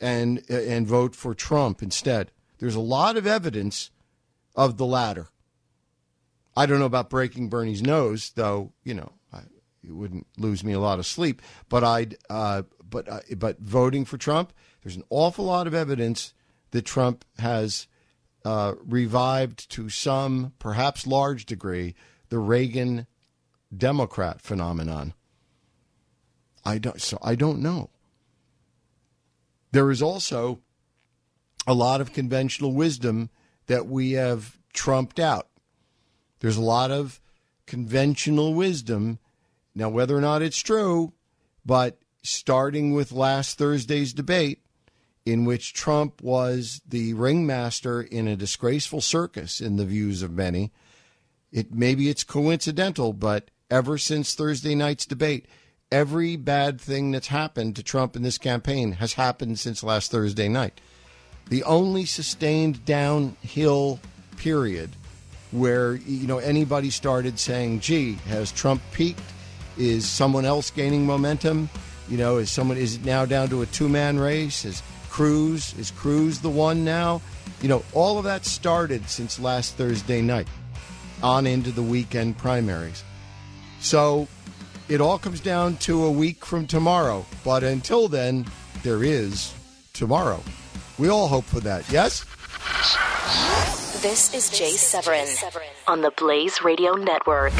and and vote for Trump instead? There's a lot of evidence of the latter. I don't know about breaking Bernie's nose, though. You know, I, it wouldn't lose me a lot of sleep. But I'd, uh, but uh, but voting for Trump, there's an awful lot of evidence that Trump has uh, revived to some, perhaps large degree, the Reagan Democrat phenomenon. I don't. So I don't know. There is also a lot of conventional wisdom that we have trumped out. There's a lot of conventional wisdom. Now, whether or not it's true, but starting with last Thursday's debate, in which Trump was the ringmaster in a disgraceful circus in the views of many. It maybe it's coincidental, but ever since Thursday night's debate, every bad thing that's happened to Trump in this campaign has happened since last Thursday night. The only sustained downhill period where you know anybody started saying, "Gee, has Trump peaked? Is someone else gaining momentum? You know, is someone is it now down to a two-man race? Is Cruz. Is Cruz the one now? You know, all of that started since last Thursday night on into the weekend primaries. So it all comes down to a week from tomorrow. But until then, there is tomorrow. We all hope for that, yes? This is Jay Severin on the Blaze Radio Network.